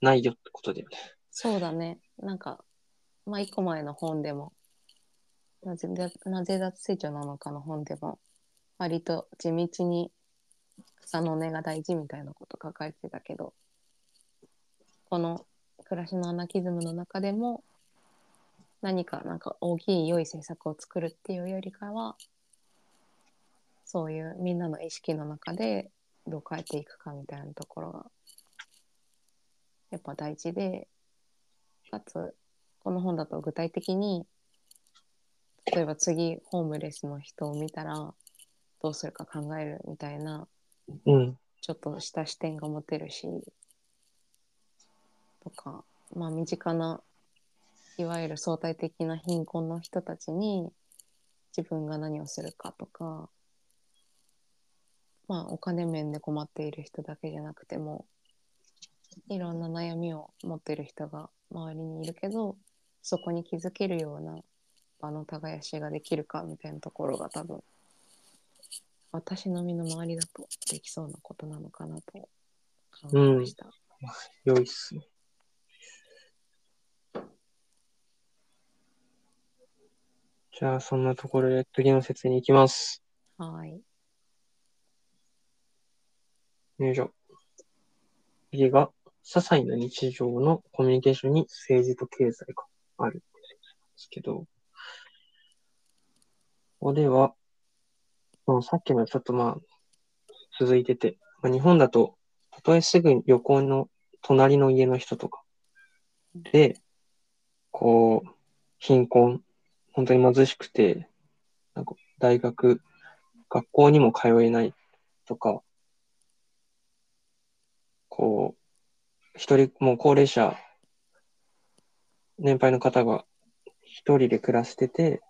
ないよってことだよね。そうだね。なんか、まあ、一個前の本でも、なぜなぜ脱成長なのかの本でも、割と地道に草の根が大事みたいなこと書かれてたけど、この暮らしのアナキズムの中でも、何かなんか大きい良い政策を作るっていうよりかは、そういうみんなの意識の中でどう変えていくかみたいなところが、やっぱ大事で、かつこの本だと具体的に例えば次ホームレスの人を見たらどうするか考えるみたいなうん。ちょっとした視点が持てるしとかまあ身近ないわゆる相対的な貧困の人たちに自分が何をするかとかまあお金面で困っている人だけじゃなくてもいろんな悩みを持っている人が周りにいるけどそこに気づけるような場の耕しができるかみたいなところが多分私の身の回りだとできそうなことなのかなと考えました。良いっすね。じゃあ、そんなところで次の説に行きます。はい。よいしょ。次が、些細な日常のコミュニケーションに政治と経済があるんですけど、ここでは、まあ、さっきのちょっとまあ、続いてて、まあ、日本だと、たとえすぐ旅行の隣の家の人とかで、こう、貧困、本当に貧しくて、なんか大学、学校にも通えないとか、こう、一人、もう高齢者、年配の方が一人で暮らしてて、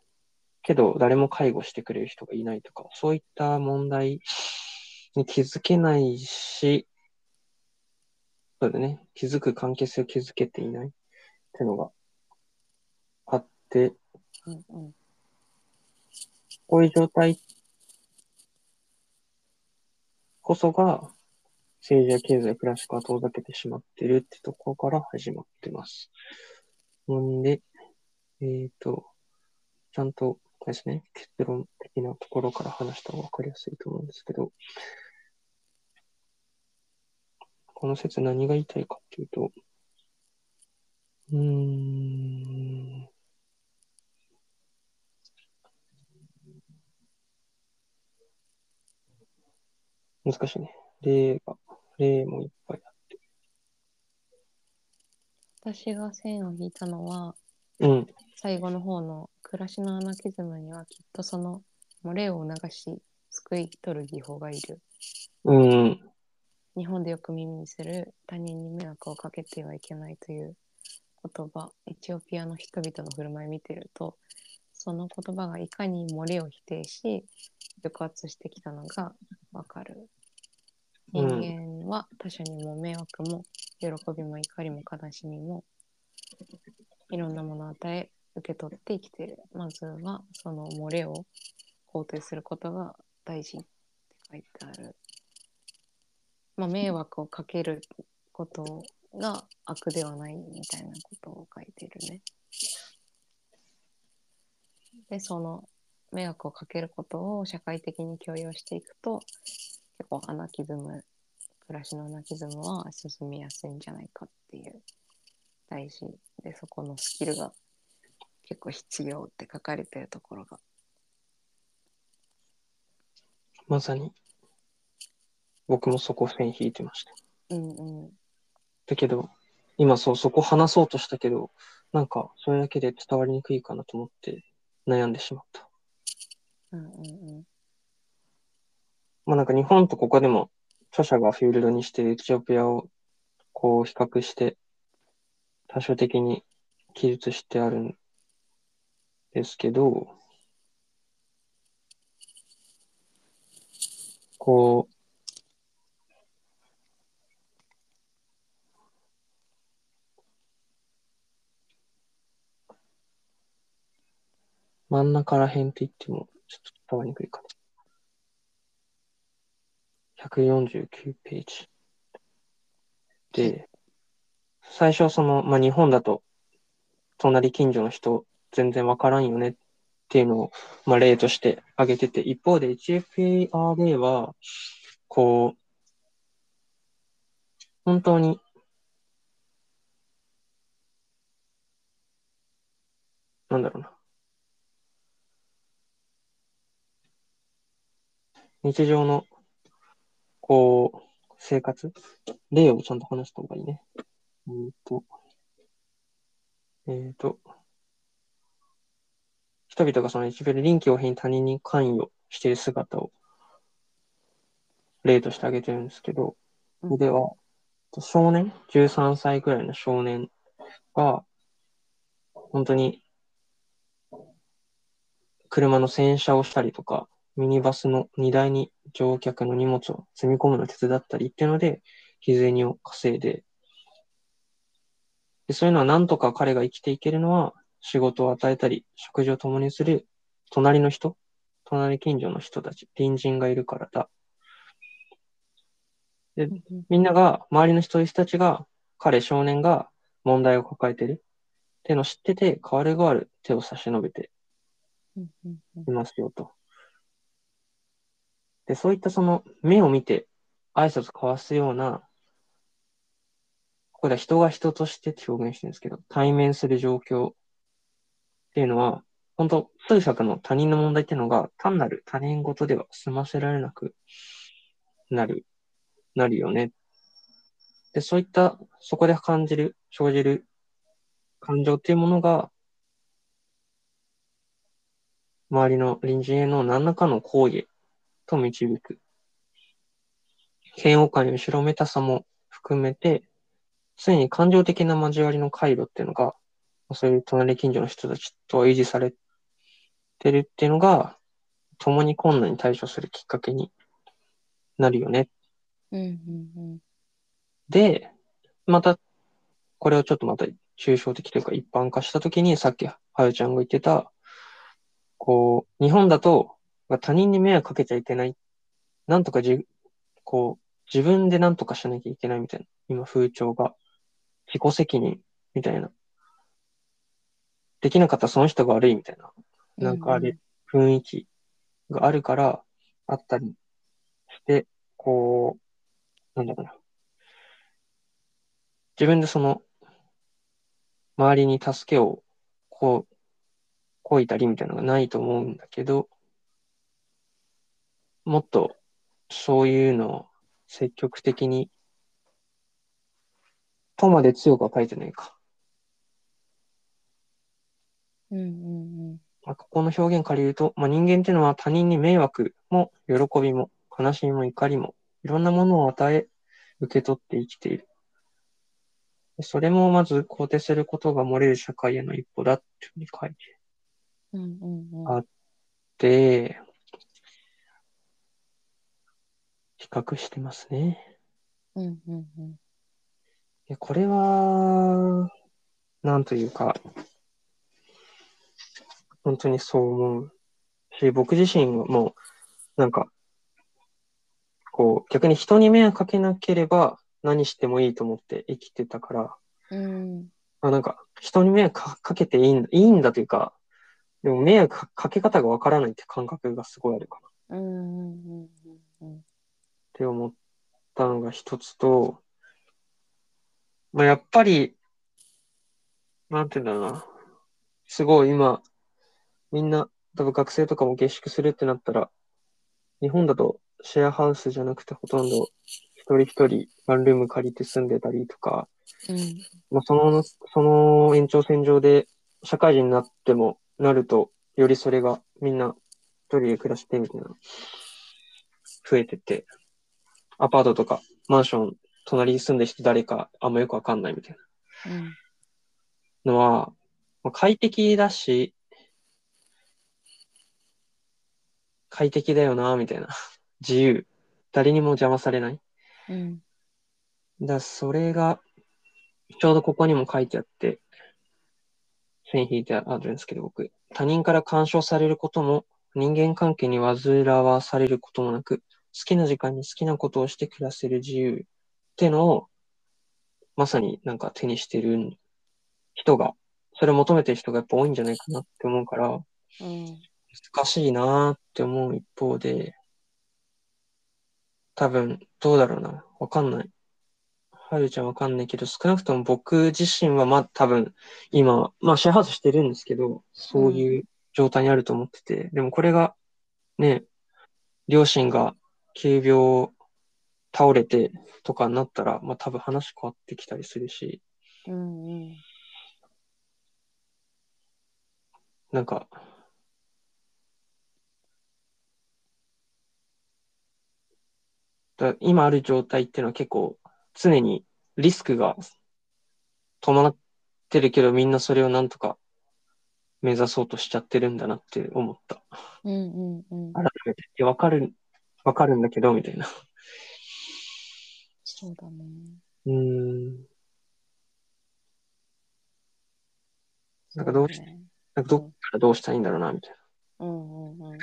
けど誰も介護してくれる人がいないとか、そういった問題に気づけないし、そうだね、気づく関係性を築けていないっていうのがあって、うんうん。こういう状態こそが政治や経済、クラシックが遠ざけてしまってるってところから始まってます。なんで、えっ、と、ちゃんと、ですね、結論的なところから話した方がわかりやすいと思うんですけど、この説何が言いたいかっていうと、うーん、難しいね。例が、例もいっぱいあって。私が線を引いたのはうん。最後の方の暮らしのアナキズムにはきっとその漏れを流し救い取る技法がいる。うん。日本でよく耳にする他人に迷惑をかけてはいけないという言葉、エチオピアの人々の振る舞いを見てると、その言葉がいかに漏れを否定し、抑圧してきたのがわかる。人間は他者にも迷惑も喜びも怒りも悲しみもいろんなものを与え受け取って生きている。まずはその漏れを肯定することが大事って書いてある。まあ、迷惑をかけることが悪ではないみたいなことを書いてるね。で、その迷惑をかけることを社会的に許容していくと、結構アナキズム、暮らしのアナキズムは進みやすいんじゃないかっていう大事で、そこのスキルが結構必要って書かれてるところが。まさに、僕もそこ線引いてました。うんうん。だけど、今そう、そこ話そうとしたけど、なんか、それだけで伝わりにくいかなと思って悩んでしまった。うんうんうん。まあなんか日本とここでも著者がフィールドにしてエチオピアをこう比較して多少的に記述してあるんですけど、こう、真ん中ら辺って言ってもちょっと伝わりにくいかな。149ページ。で、最初その、まあ、日本だと、隣近所の人全然わからんよねっていうのを、まあ、例として挙げてて、一方で HFARA は、こう、本当に、なんだろうな。日常の、こう、生活？例をちゃんと話した方がいいね。えーと、えーと、人々がその一部で臨機応変に他人に関与している姿を例として挙げてるんですけど、では、少年、13歳くらいの少年が、本当に、車の洗車をしたりとか、ミニバスの荷台に乗客の荷物を積み込むのを手伝ったりっていうので、日銭を稼いで、でそういうのはなんとか彼が生きていけるのは、仕事を与えたり、食事を共にする隣の人、隣近所の人たち、隣人がいるからだ。うんみんなが、周りの人たちが、彼少年が問題を抱えてる。っていうのを知ってて、代わる代わる。手を差し伸べて。いますよと。で、そういったその目を見て挨拶交わすような、ここでは人が人としてって表現してるんですけど、対面する状況っていうのは、本当数百の他人の問題っていうのが単なる他人事では済ませられなくなる、なるよね。で、そういった、そこで感じる、生じる感情っていうものが、周りの隣人への何らかの行為と導く。嫌悪感や後ろめたさも含めて、常に感情的な交わりの回路っていうのが、そういう隣近所の人たちと維持されてるっていうのが、共に困難に対処するきっかけになるよね。うんうんで、また、これをちょっとまた抽象的というか一般化したときに、さっき、はよちゃんが言ってた、こう、日本だと、他人に迷惑かけちゃいけない。なんとかじ、こう、自分でなんとかしなきゃいけないみたいな、今風潮が、自己責任みたいな。できなかったらその人が悪いみたいな、なんかあれ、雰囲気があるから、あったりして、こう、なんだろうな。自分でその、周りに助けを、こう、こいたりみたいなのがないと思うんだけど、もっと、そういうのを積極的に、とまで強くは書いてないか。うんうんまあ、ここの表現借りると、まあ、人間っていうのは他人に迷惑も喜びも悲しみも怒りもいろんなものを与え受け取って生きている。それもまず肯定することが漏れる社会への一歩だっていうふうに書いてうんうんうんあて、比較してますね。うんうんうん。いやこれは、なんというか、本当にそう思うし、僕自身はもう、なんか、こう、逆に人に迷惑かけなければ何してもいいと思って生きてたから、うん。あなんか、人に迷惑かかけていいんだ、いいんだというか、でも迷惑かかけ方がわからないって感覚がすごいあるかな。っうんうんうんうんて思ったのが一つと、まあ、やっぱり、なんていうんだろうな。すごい今、みんな、多分学生とかも下宿するってなったら、日本だとシェアハウスじゃなくてほとんど一人一人ワンルーム借りて住んでたりとか、うんまあ、その、その延長線上で社会人になってもなると、よりそれがみんな一人で暮らしてみたいな、増えてて、アパートとかマンション、隣に住んでる人誰かあんまよくわかんないみたいうんなのは、まあ、快適だし、快適だよな、みたいな。[laughs] 自由。誰にも邪魔されない。うんだそれが、ちょうどここにも書いてあって、線引いてあるんですけど、僕。他人から干渉されることも、人間関係に煩わされることもなく、好好きな時間に好きなことをして暮らせる自由ってのを、まさになんか手にしてる人が、それを求めてる人がやっぱ多いんじゃないかなって思うから、うん難しいなーって思う一方で、多分、どうだろうな。わかんない。はるちゃんわかんないけど、少なくとも僕自身はまあ多分、今、まあシェアハウスしてるんですけど、そういう状態にあると思ってて、でもこれが、ね、両親が急病倒れてとかになったら、まあ多分話変わってきたりするし、うんうんなんか、だ今ある状態っていうのは結構常にリスクが伴ってるけどみんなそれをなんとか目指そうとしちゃってるんだなって思った。うんうんうん改めて。わかる、わかるんだけど、みたいな。そうだねうーん。なんかどうしねなんかどっからどうしたらいいんだろうな、みたいな。うんうんうん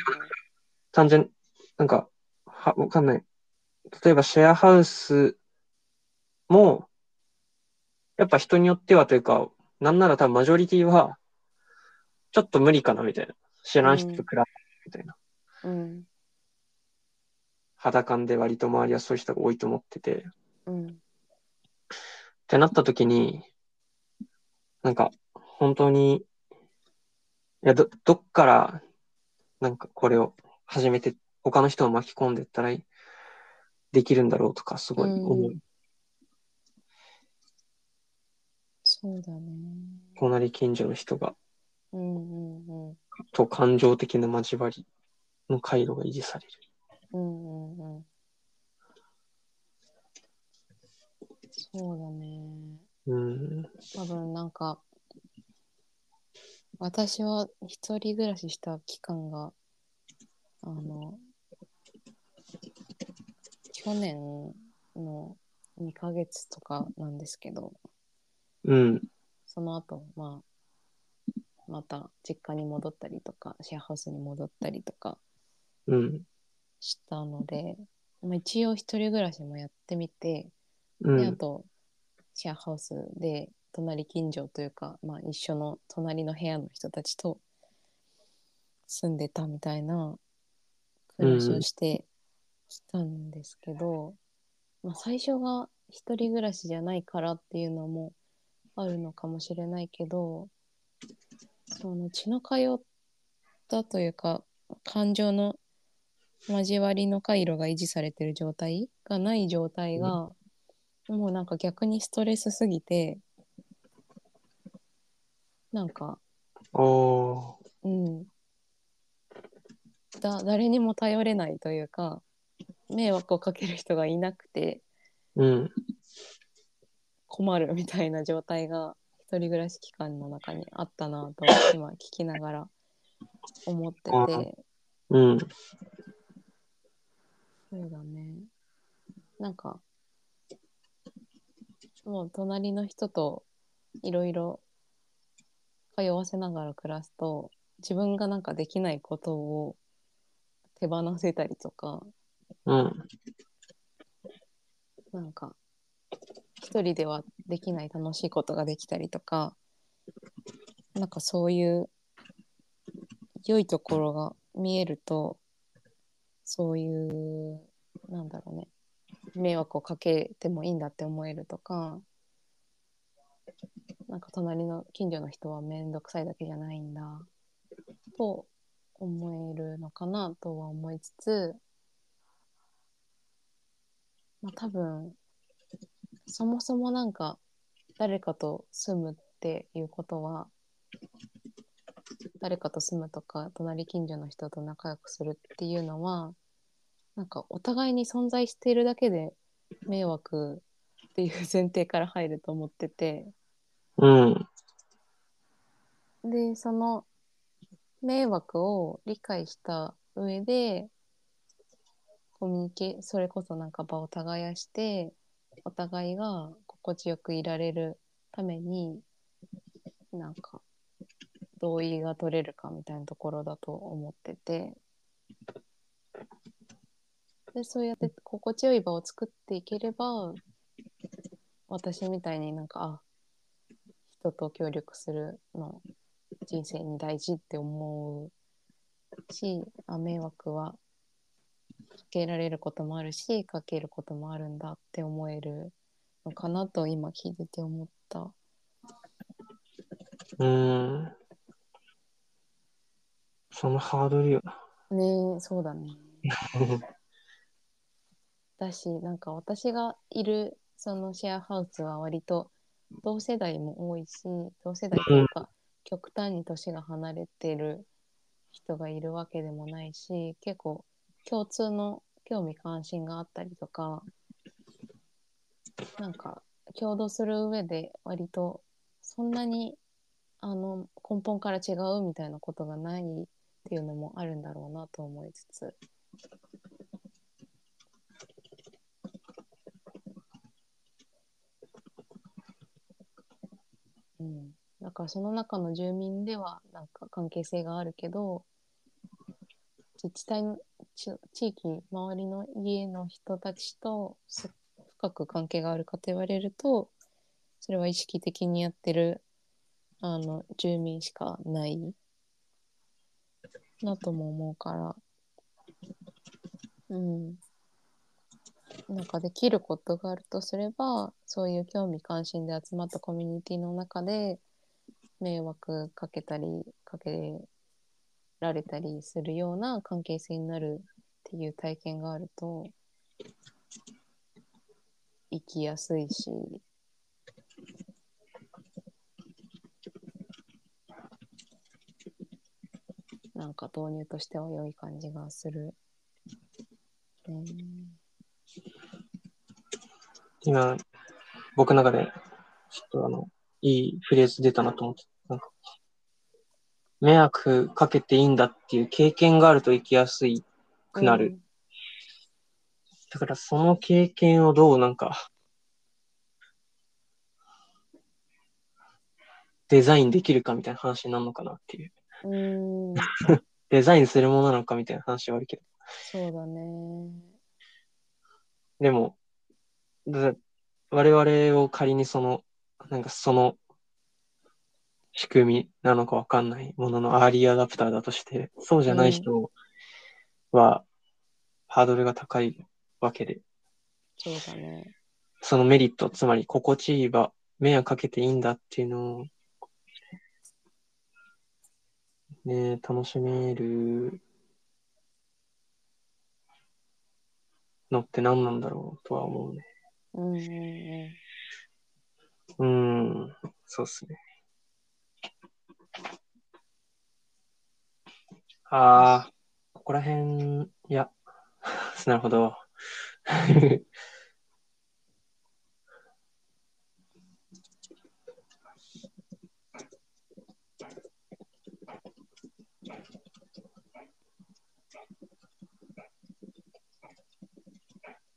単純、なんか、は、わかんない。例えばシェアハウスも、やっぱ人によってはというか、なんなら多分マジョリティは、ちょっと無理かなみたいな。知らん人と比べるみたいな。うん肌感で割と周りはそういう人が多いと思ってて。うんってなった時に、なんか、本当に、いや、ど、どっから、なんかこれを始めて、他の人を巻き込んでいったらいできるんだろうとか、すごい思う。うんそうだね隣近所の人が、うんうんうんと感情的な交わりの回路が維持される。うんうんうんそうだねうん。多分なんか私は一人暮らしした期間があの去年の2ヶ月とかなんですけどうん。その後まあまた実家に戻ったりとかシェアハウスに戻ったりとかうん。したので、まあ、一応一人暮らしもやってみて、うん。であとシェアハウスで隣近所というか、まあ、一緒の隣の部屋の人たちと住んでたみたいな暮らしをしてしたんですけど、まあ、最初が一人暮らしじゃないからっていうのもあるのかもしれないけどその血の通ったというか感情の交わりの回路が維持されてる状態がない状態が、もうなんか逆にストレスすぎてなんかおー。うん。だ誰にも頼れないというか迷惑をかける人がいなくてうん。困るみたいな状態が一人暮らし期間の中にあったなと今聞きながら思ってあてうん。そうだねなんかもう隣の人といろいろ通わせながら暮らすと自分がなんかできないことを手放せたりとかうん。なんか一人ではできない楽しいことができたりとかなんかそういう良いところが見えるとそういうなんだろうね。迷惑をかけてもいいんだって思えるとかなんか隣の近所の人は面倒くさいだけじゃないんだと思えるのかなとは思いつつまあ多分そもそもなんか誰かと住むっていうことは誰かと住むとか隣近所の人と仲良くするっていうのはなんかお互いに存在しているだけで迷惑っていう [laughs] 前提から入ると思っててうん。でその迷惑を理解した上でコミュニケそれこそなんか場を耕してお互いが心地よくいられるためになんか同意が取れるかみたいなところだと思っててでそうやって心地よい場を作っていければ私みたいになんかあ人と協力するの人生に大事って思うしあ迷惑はかけられることもあるしかけることもあるんだって思えるのかなと今聞いてて思った。うん。そのハードルよな。ねえそうだね。[laughs] だしなんか私がいるそのシェアハウスは割と同世代も多いし同世代というか極端に年が離れてる人がいるわけでもないし結構共通の興味関心があったりとかなんか共同する上で割とそんなにあの根本から違うみたいなことがないっていうのもあるんだろうなと思いつつ。うん、だからその中の住民ではなんか関係性があるけど自治体のち地域周りの家の人たちと深く関係があるかと言われるとそれは意識的にやってるあの住民しかないなとも思うから。うん。なんかできることがあるとすればそういう興味関心で集まったコミュニティの中で迷惑かけたりかけられたりするような関係性になるっていう体験があると生きやすいしなんか導入としては良い感じがする。ね今、僕の中で、ちょっとあの、いいフレーズ出たなと思って、なんか、迷惑かけていいんだっていう経験があると生きやすいくなる。だからその経験をどうなんか、デザインできるかみたいな話になるのかなっていう。うん、う [laughs] んデザインするものなのかみたいな話はあるけど。そうだね。でも、だ我々を仮にその、なんかその仕組みなのかわかんないもののアーリーアダプターだとして、そうじゃない人はハードルが高いわけで、そうだね。そのメリット、つまり心地いい場、迷惑かけていいんだっていうのを、ね、楽しめるのって何なんだろうとは思うね。うんうん、そうっすね。ああ、ここら辺、いや、[laughs] なるほど。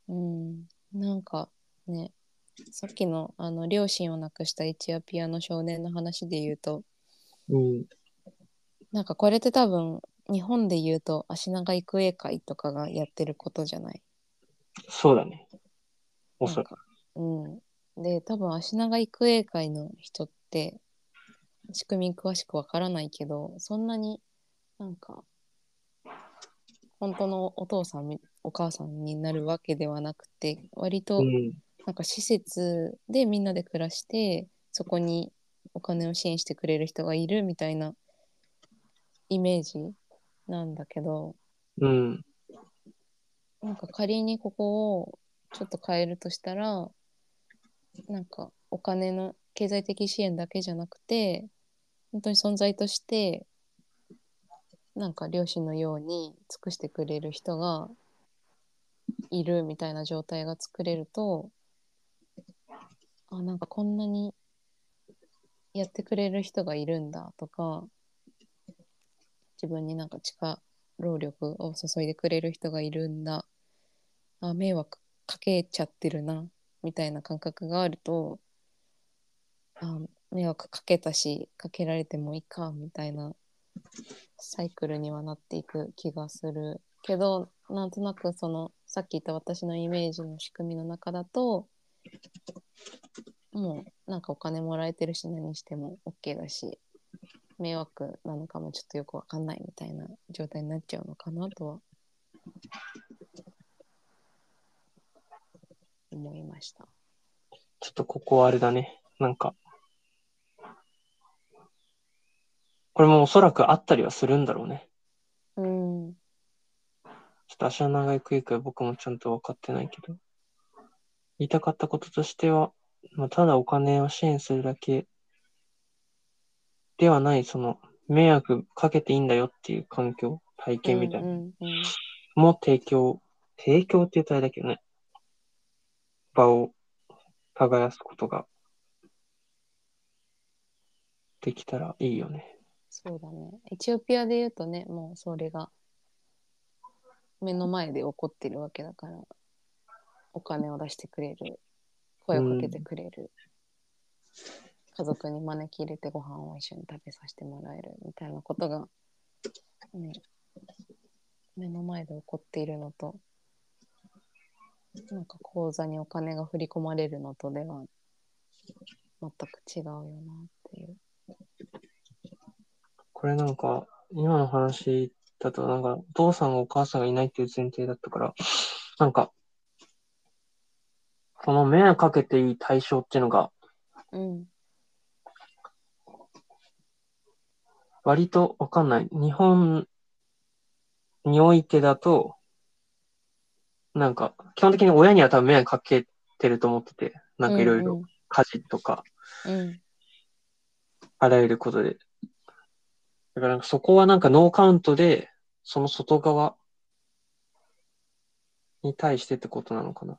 うん、なんかね、さっきのあの両親を亡くしたエチオピアの少年の話で言うと、うん、なんかこれって多分日本で言うと足長育英会とかがやってることじゃない？そうだね。おそらく。うん。で、多分足長育英会の人って仕組み詳しくわからないけど、そんなになんか本当のお父さんみお母さんになるわけではなくて、割とうん、なんか施設でみんなで暮らしてそこにお金を支援してくれる人がいるみたいなイメージなんだけどうん、なんか仮にここをちょっと変えるとしたらなんかお金の経済的支援だけじゃなくて本当に存在としてなんか両親のように尽くしてくれる人がいるみたいな状態が作れるとあなんかこんなにやってくれる人がいるんだとか自分になんか力労力を注いでくれる人がいるんだあ迷惑かけちゃってるなみたいな感覚があるとあ迷惑かけたしかけられてもいいかみたいなサイクルにはなっていく気がする。けどなんとなくそのさっき言った私のイメージの仕組みの中だともうなんかお金もらえてるし何しても OK だし迷惑なのかもちょっとよくわかんないみたいな状態になっちゃうのかなとは思いました。ちょっとここはあれだね。なんか、これもおそらくあったりはするんだろうね。うん、ちょっと足の長いクイックは僕もちゃんと分かってないけど。言いたかったこととしては、まあ、ただお金を支援するだけではない、その、迷惑かけていいんだよっていう環境、体験みたいな、も提供、提供って言ったらあれだけどね、場を耕すことができたらいいよね。そうだね。エチオピアで言うとね、もうそれが目の前で起こってるわけだから、お金を出してくれる、声をかけてくれる、家族に招き入れてご飯を一緒に食べさせてもらえる。みたいなことが、ね、目の前で起こっているのと、なんか口座にお金が振り込まれるのとでは全く違うよなっていう。これなんか、今の話だとなんか、お父さんがお母さんがいないっていう前提だったから、なんか、その迷惑かけていい対象っていうのが、うん。割とわかんない。日本においてだと、なんか、基本的に親には多分迷惑かけてると思ってて、なんかいろいろ家事とか、うんうん。あらゆることで。だからそこはなんかノーカウントで、その外側に対してってことなのかな。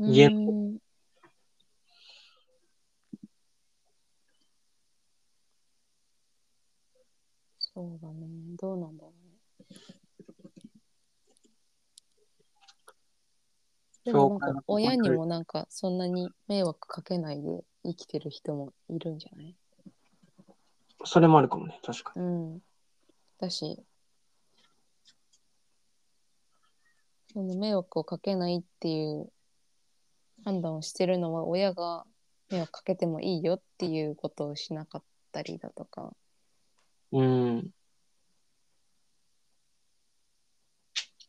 うん。家うんそうだね。どうなんだろうね。でもなんか親にもなんかそんなに迷惑かけないで生きてる人もいるんじゃない？それもあるかもね、確かに。うん。だし、その迷惑をかけないっていう判断をしてるのは親が迷惑かけてもいいよっていうことをしなかったりだとか、うん。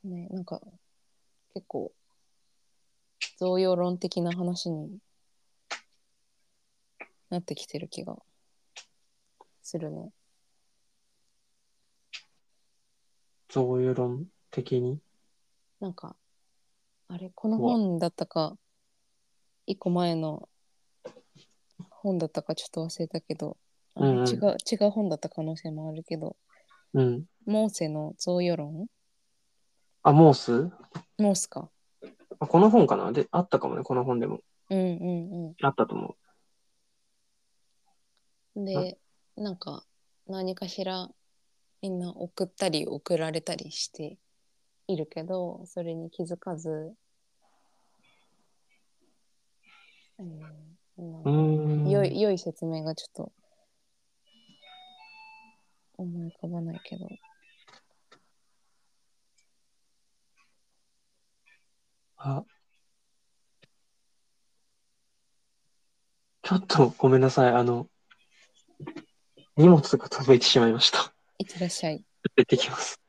ね、なんか結構贈与論的な話になってきてる気がするね。贈与論的に？なんか、あれ、この本だったか、一個前の本だったかちょっと忘れたけど、うんうん違う、違う本だった可能性もあるけど、うん。モーセの贈与論あ、モース？モースか。あこの本かな？で、あったかもね、この本でも。うんうんあったと思うん。で、なんか何かしらみんな送ったり送られたりしているけど、それに気づかず、えーなんう。かうーん。良い良い説明がちょっと思い浮かばないけど。あ。ちょっとごめんなさい。あの、荷物が届いてしまいました。いってらっしゃい。行ってきます。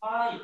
はい。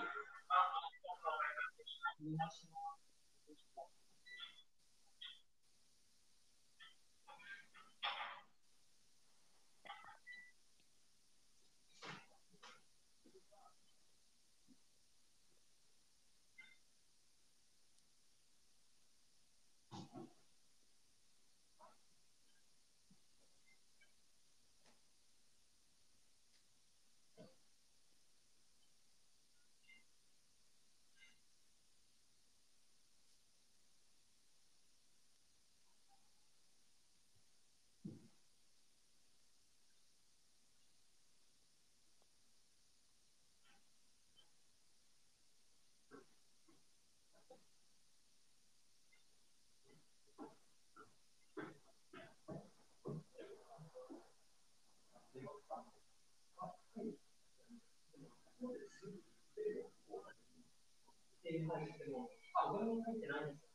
っていう、ー。の、いです。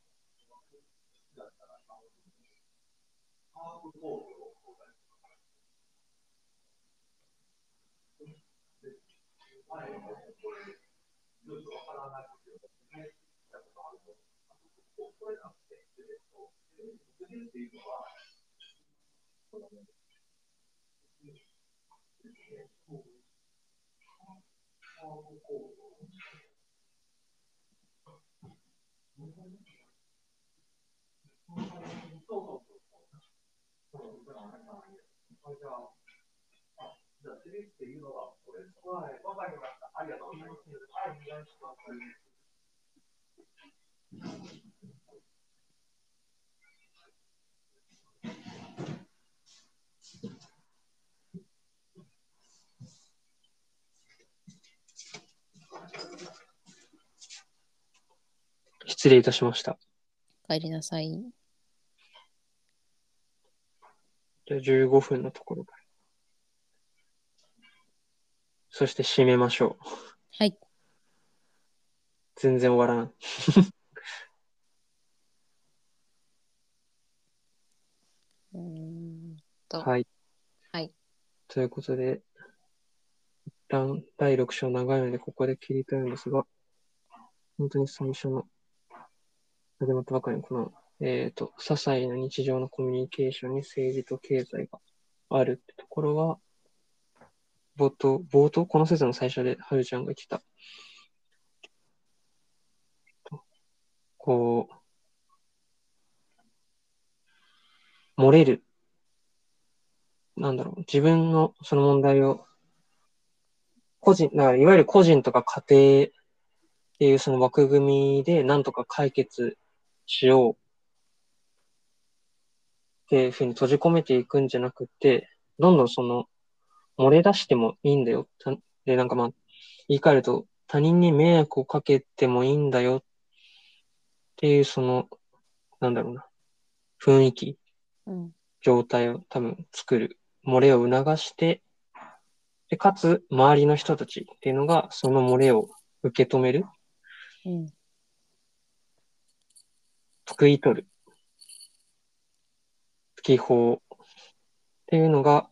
え、い、失礼いたしました。帰りなさい。じゃあ15分のところから。そして締めましょう。はい。全然終わらん。[laughs] うーんと、はい。はい。ということで、一旦第6章長いのでここで切りたいんですが、本当に最初の始まったばかりのこの、えっ、と、些細な日常のコミュニケーションに政治と経済があるってところは、冒頭、冒頭、この説の最初ではるちゃんが言ってた、こう、漏れる。なんだろう、自分のその問題を、個人、だからいわゆる個人とか家庭っていうその枠組みでなんとか解決しようっていうふうに閉じ込めていくんじゃなくて、どんどんその漏れ出してもいいんだよ。たで、なんかまあ、言い換えると他人に迷惑をかけてもいいんだよっていうその、なんだろうな、雰囲気、うん。状態を多分作る。漏れを促して、で、かつ周りの人たちっていうのがその漏れを受け止める、うん。救い取る、吹き法っていうのが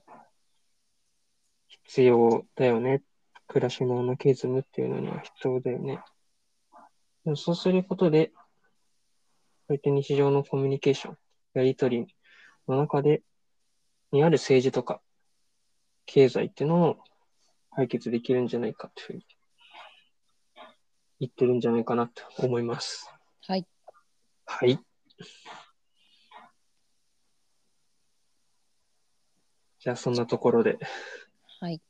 必要だよね。暮らしのアナキズムっていうのには必要だよね。でもそうすることで、こうやって日常のコミュニケーション、やりとりの中で、にある政治とか経済っていうのを解決できるんじゃないかっていうふうに言ってるんじゃないかなと思います。はい。はい。じゃあそんなところで。はい。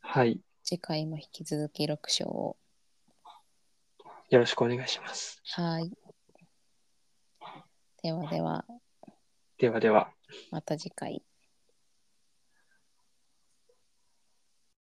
はい。次回も引き続き6章を。よろしくお願いします。はい。ではでは、ではでは。また次回。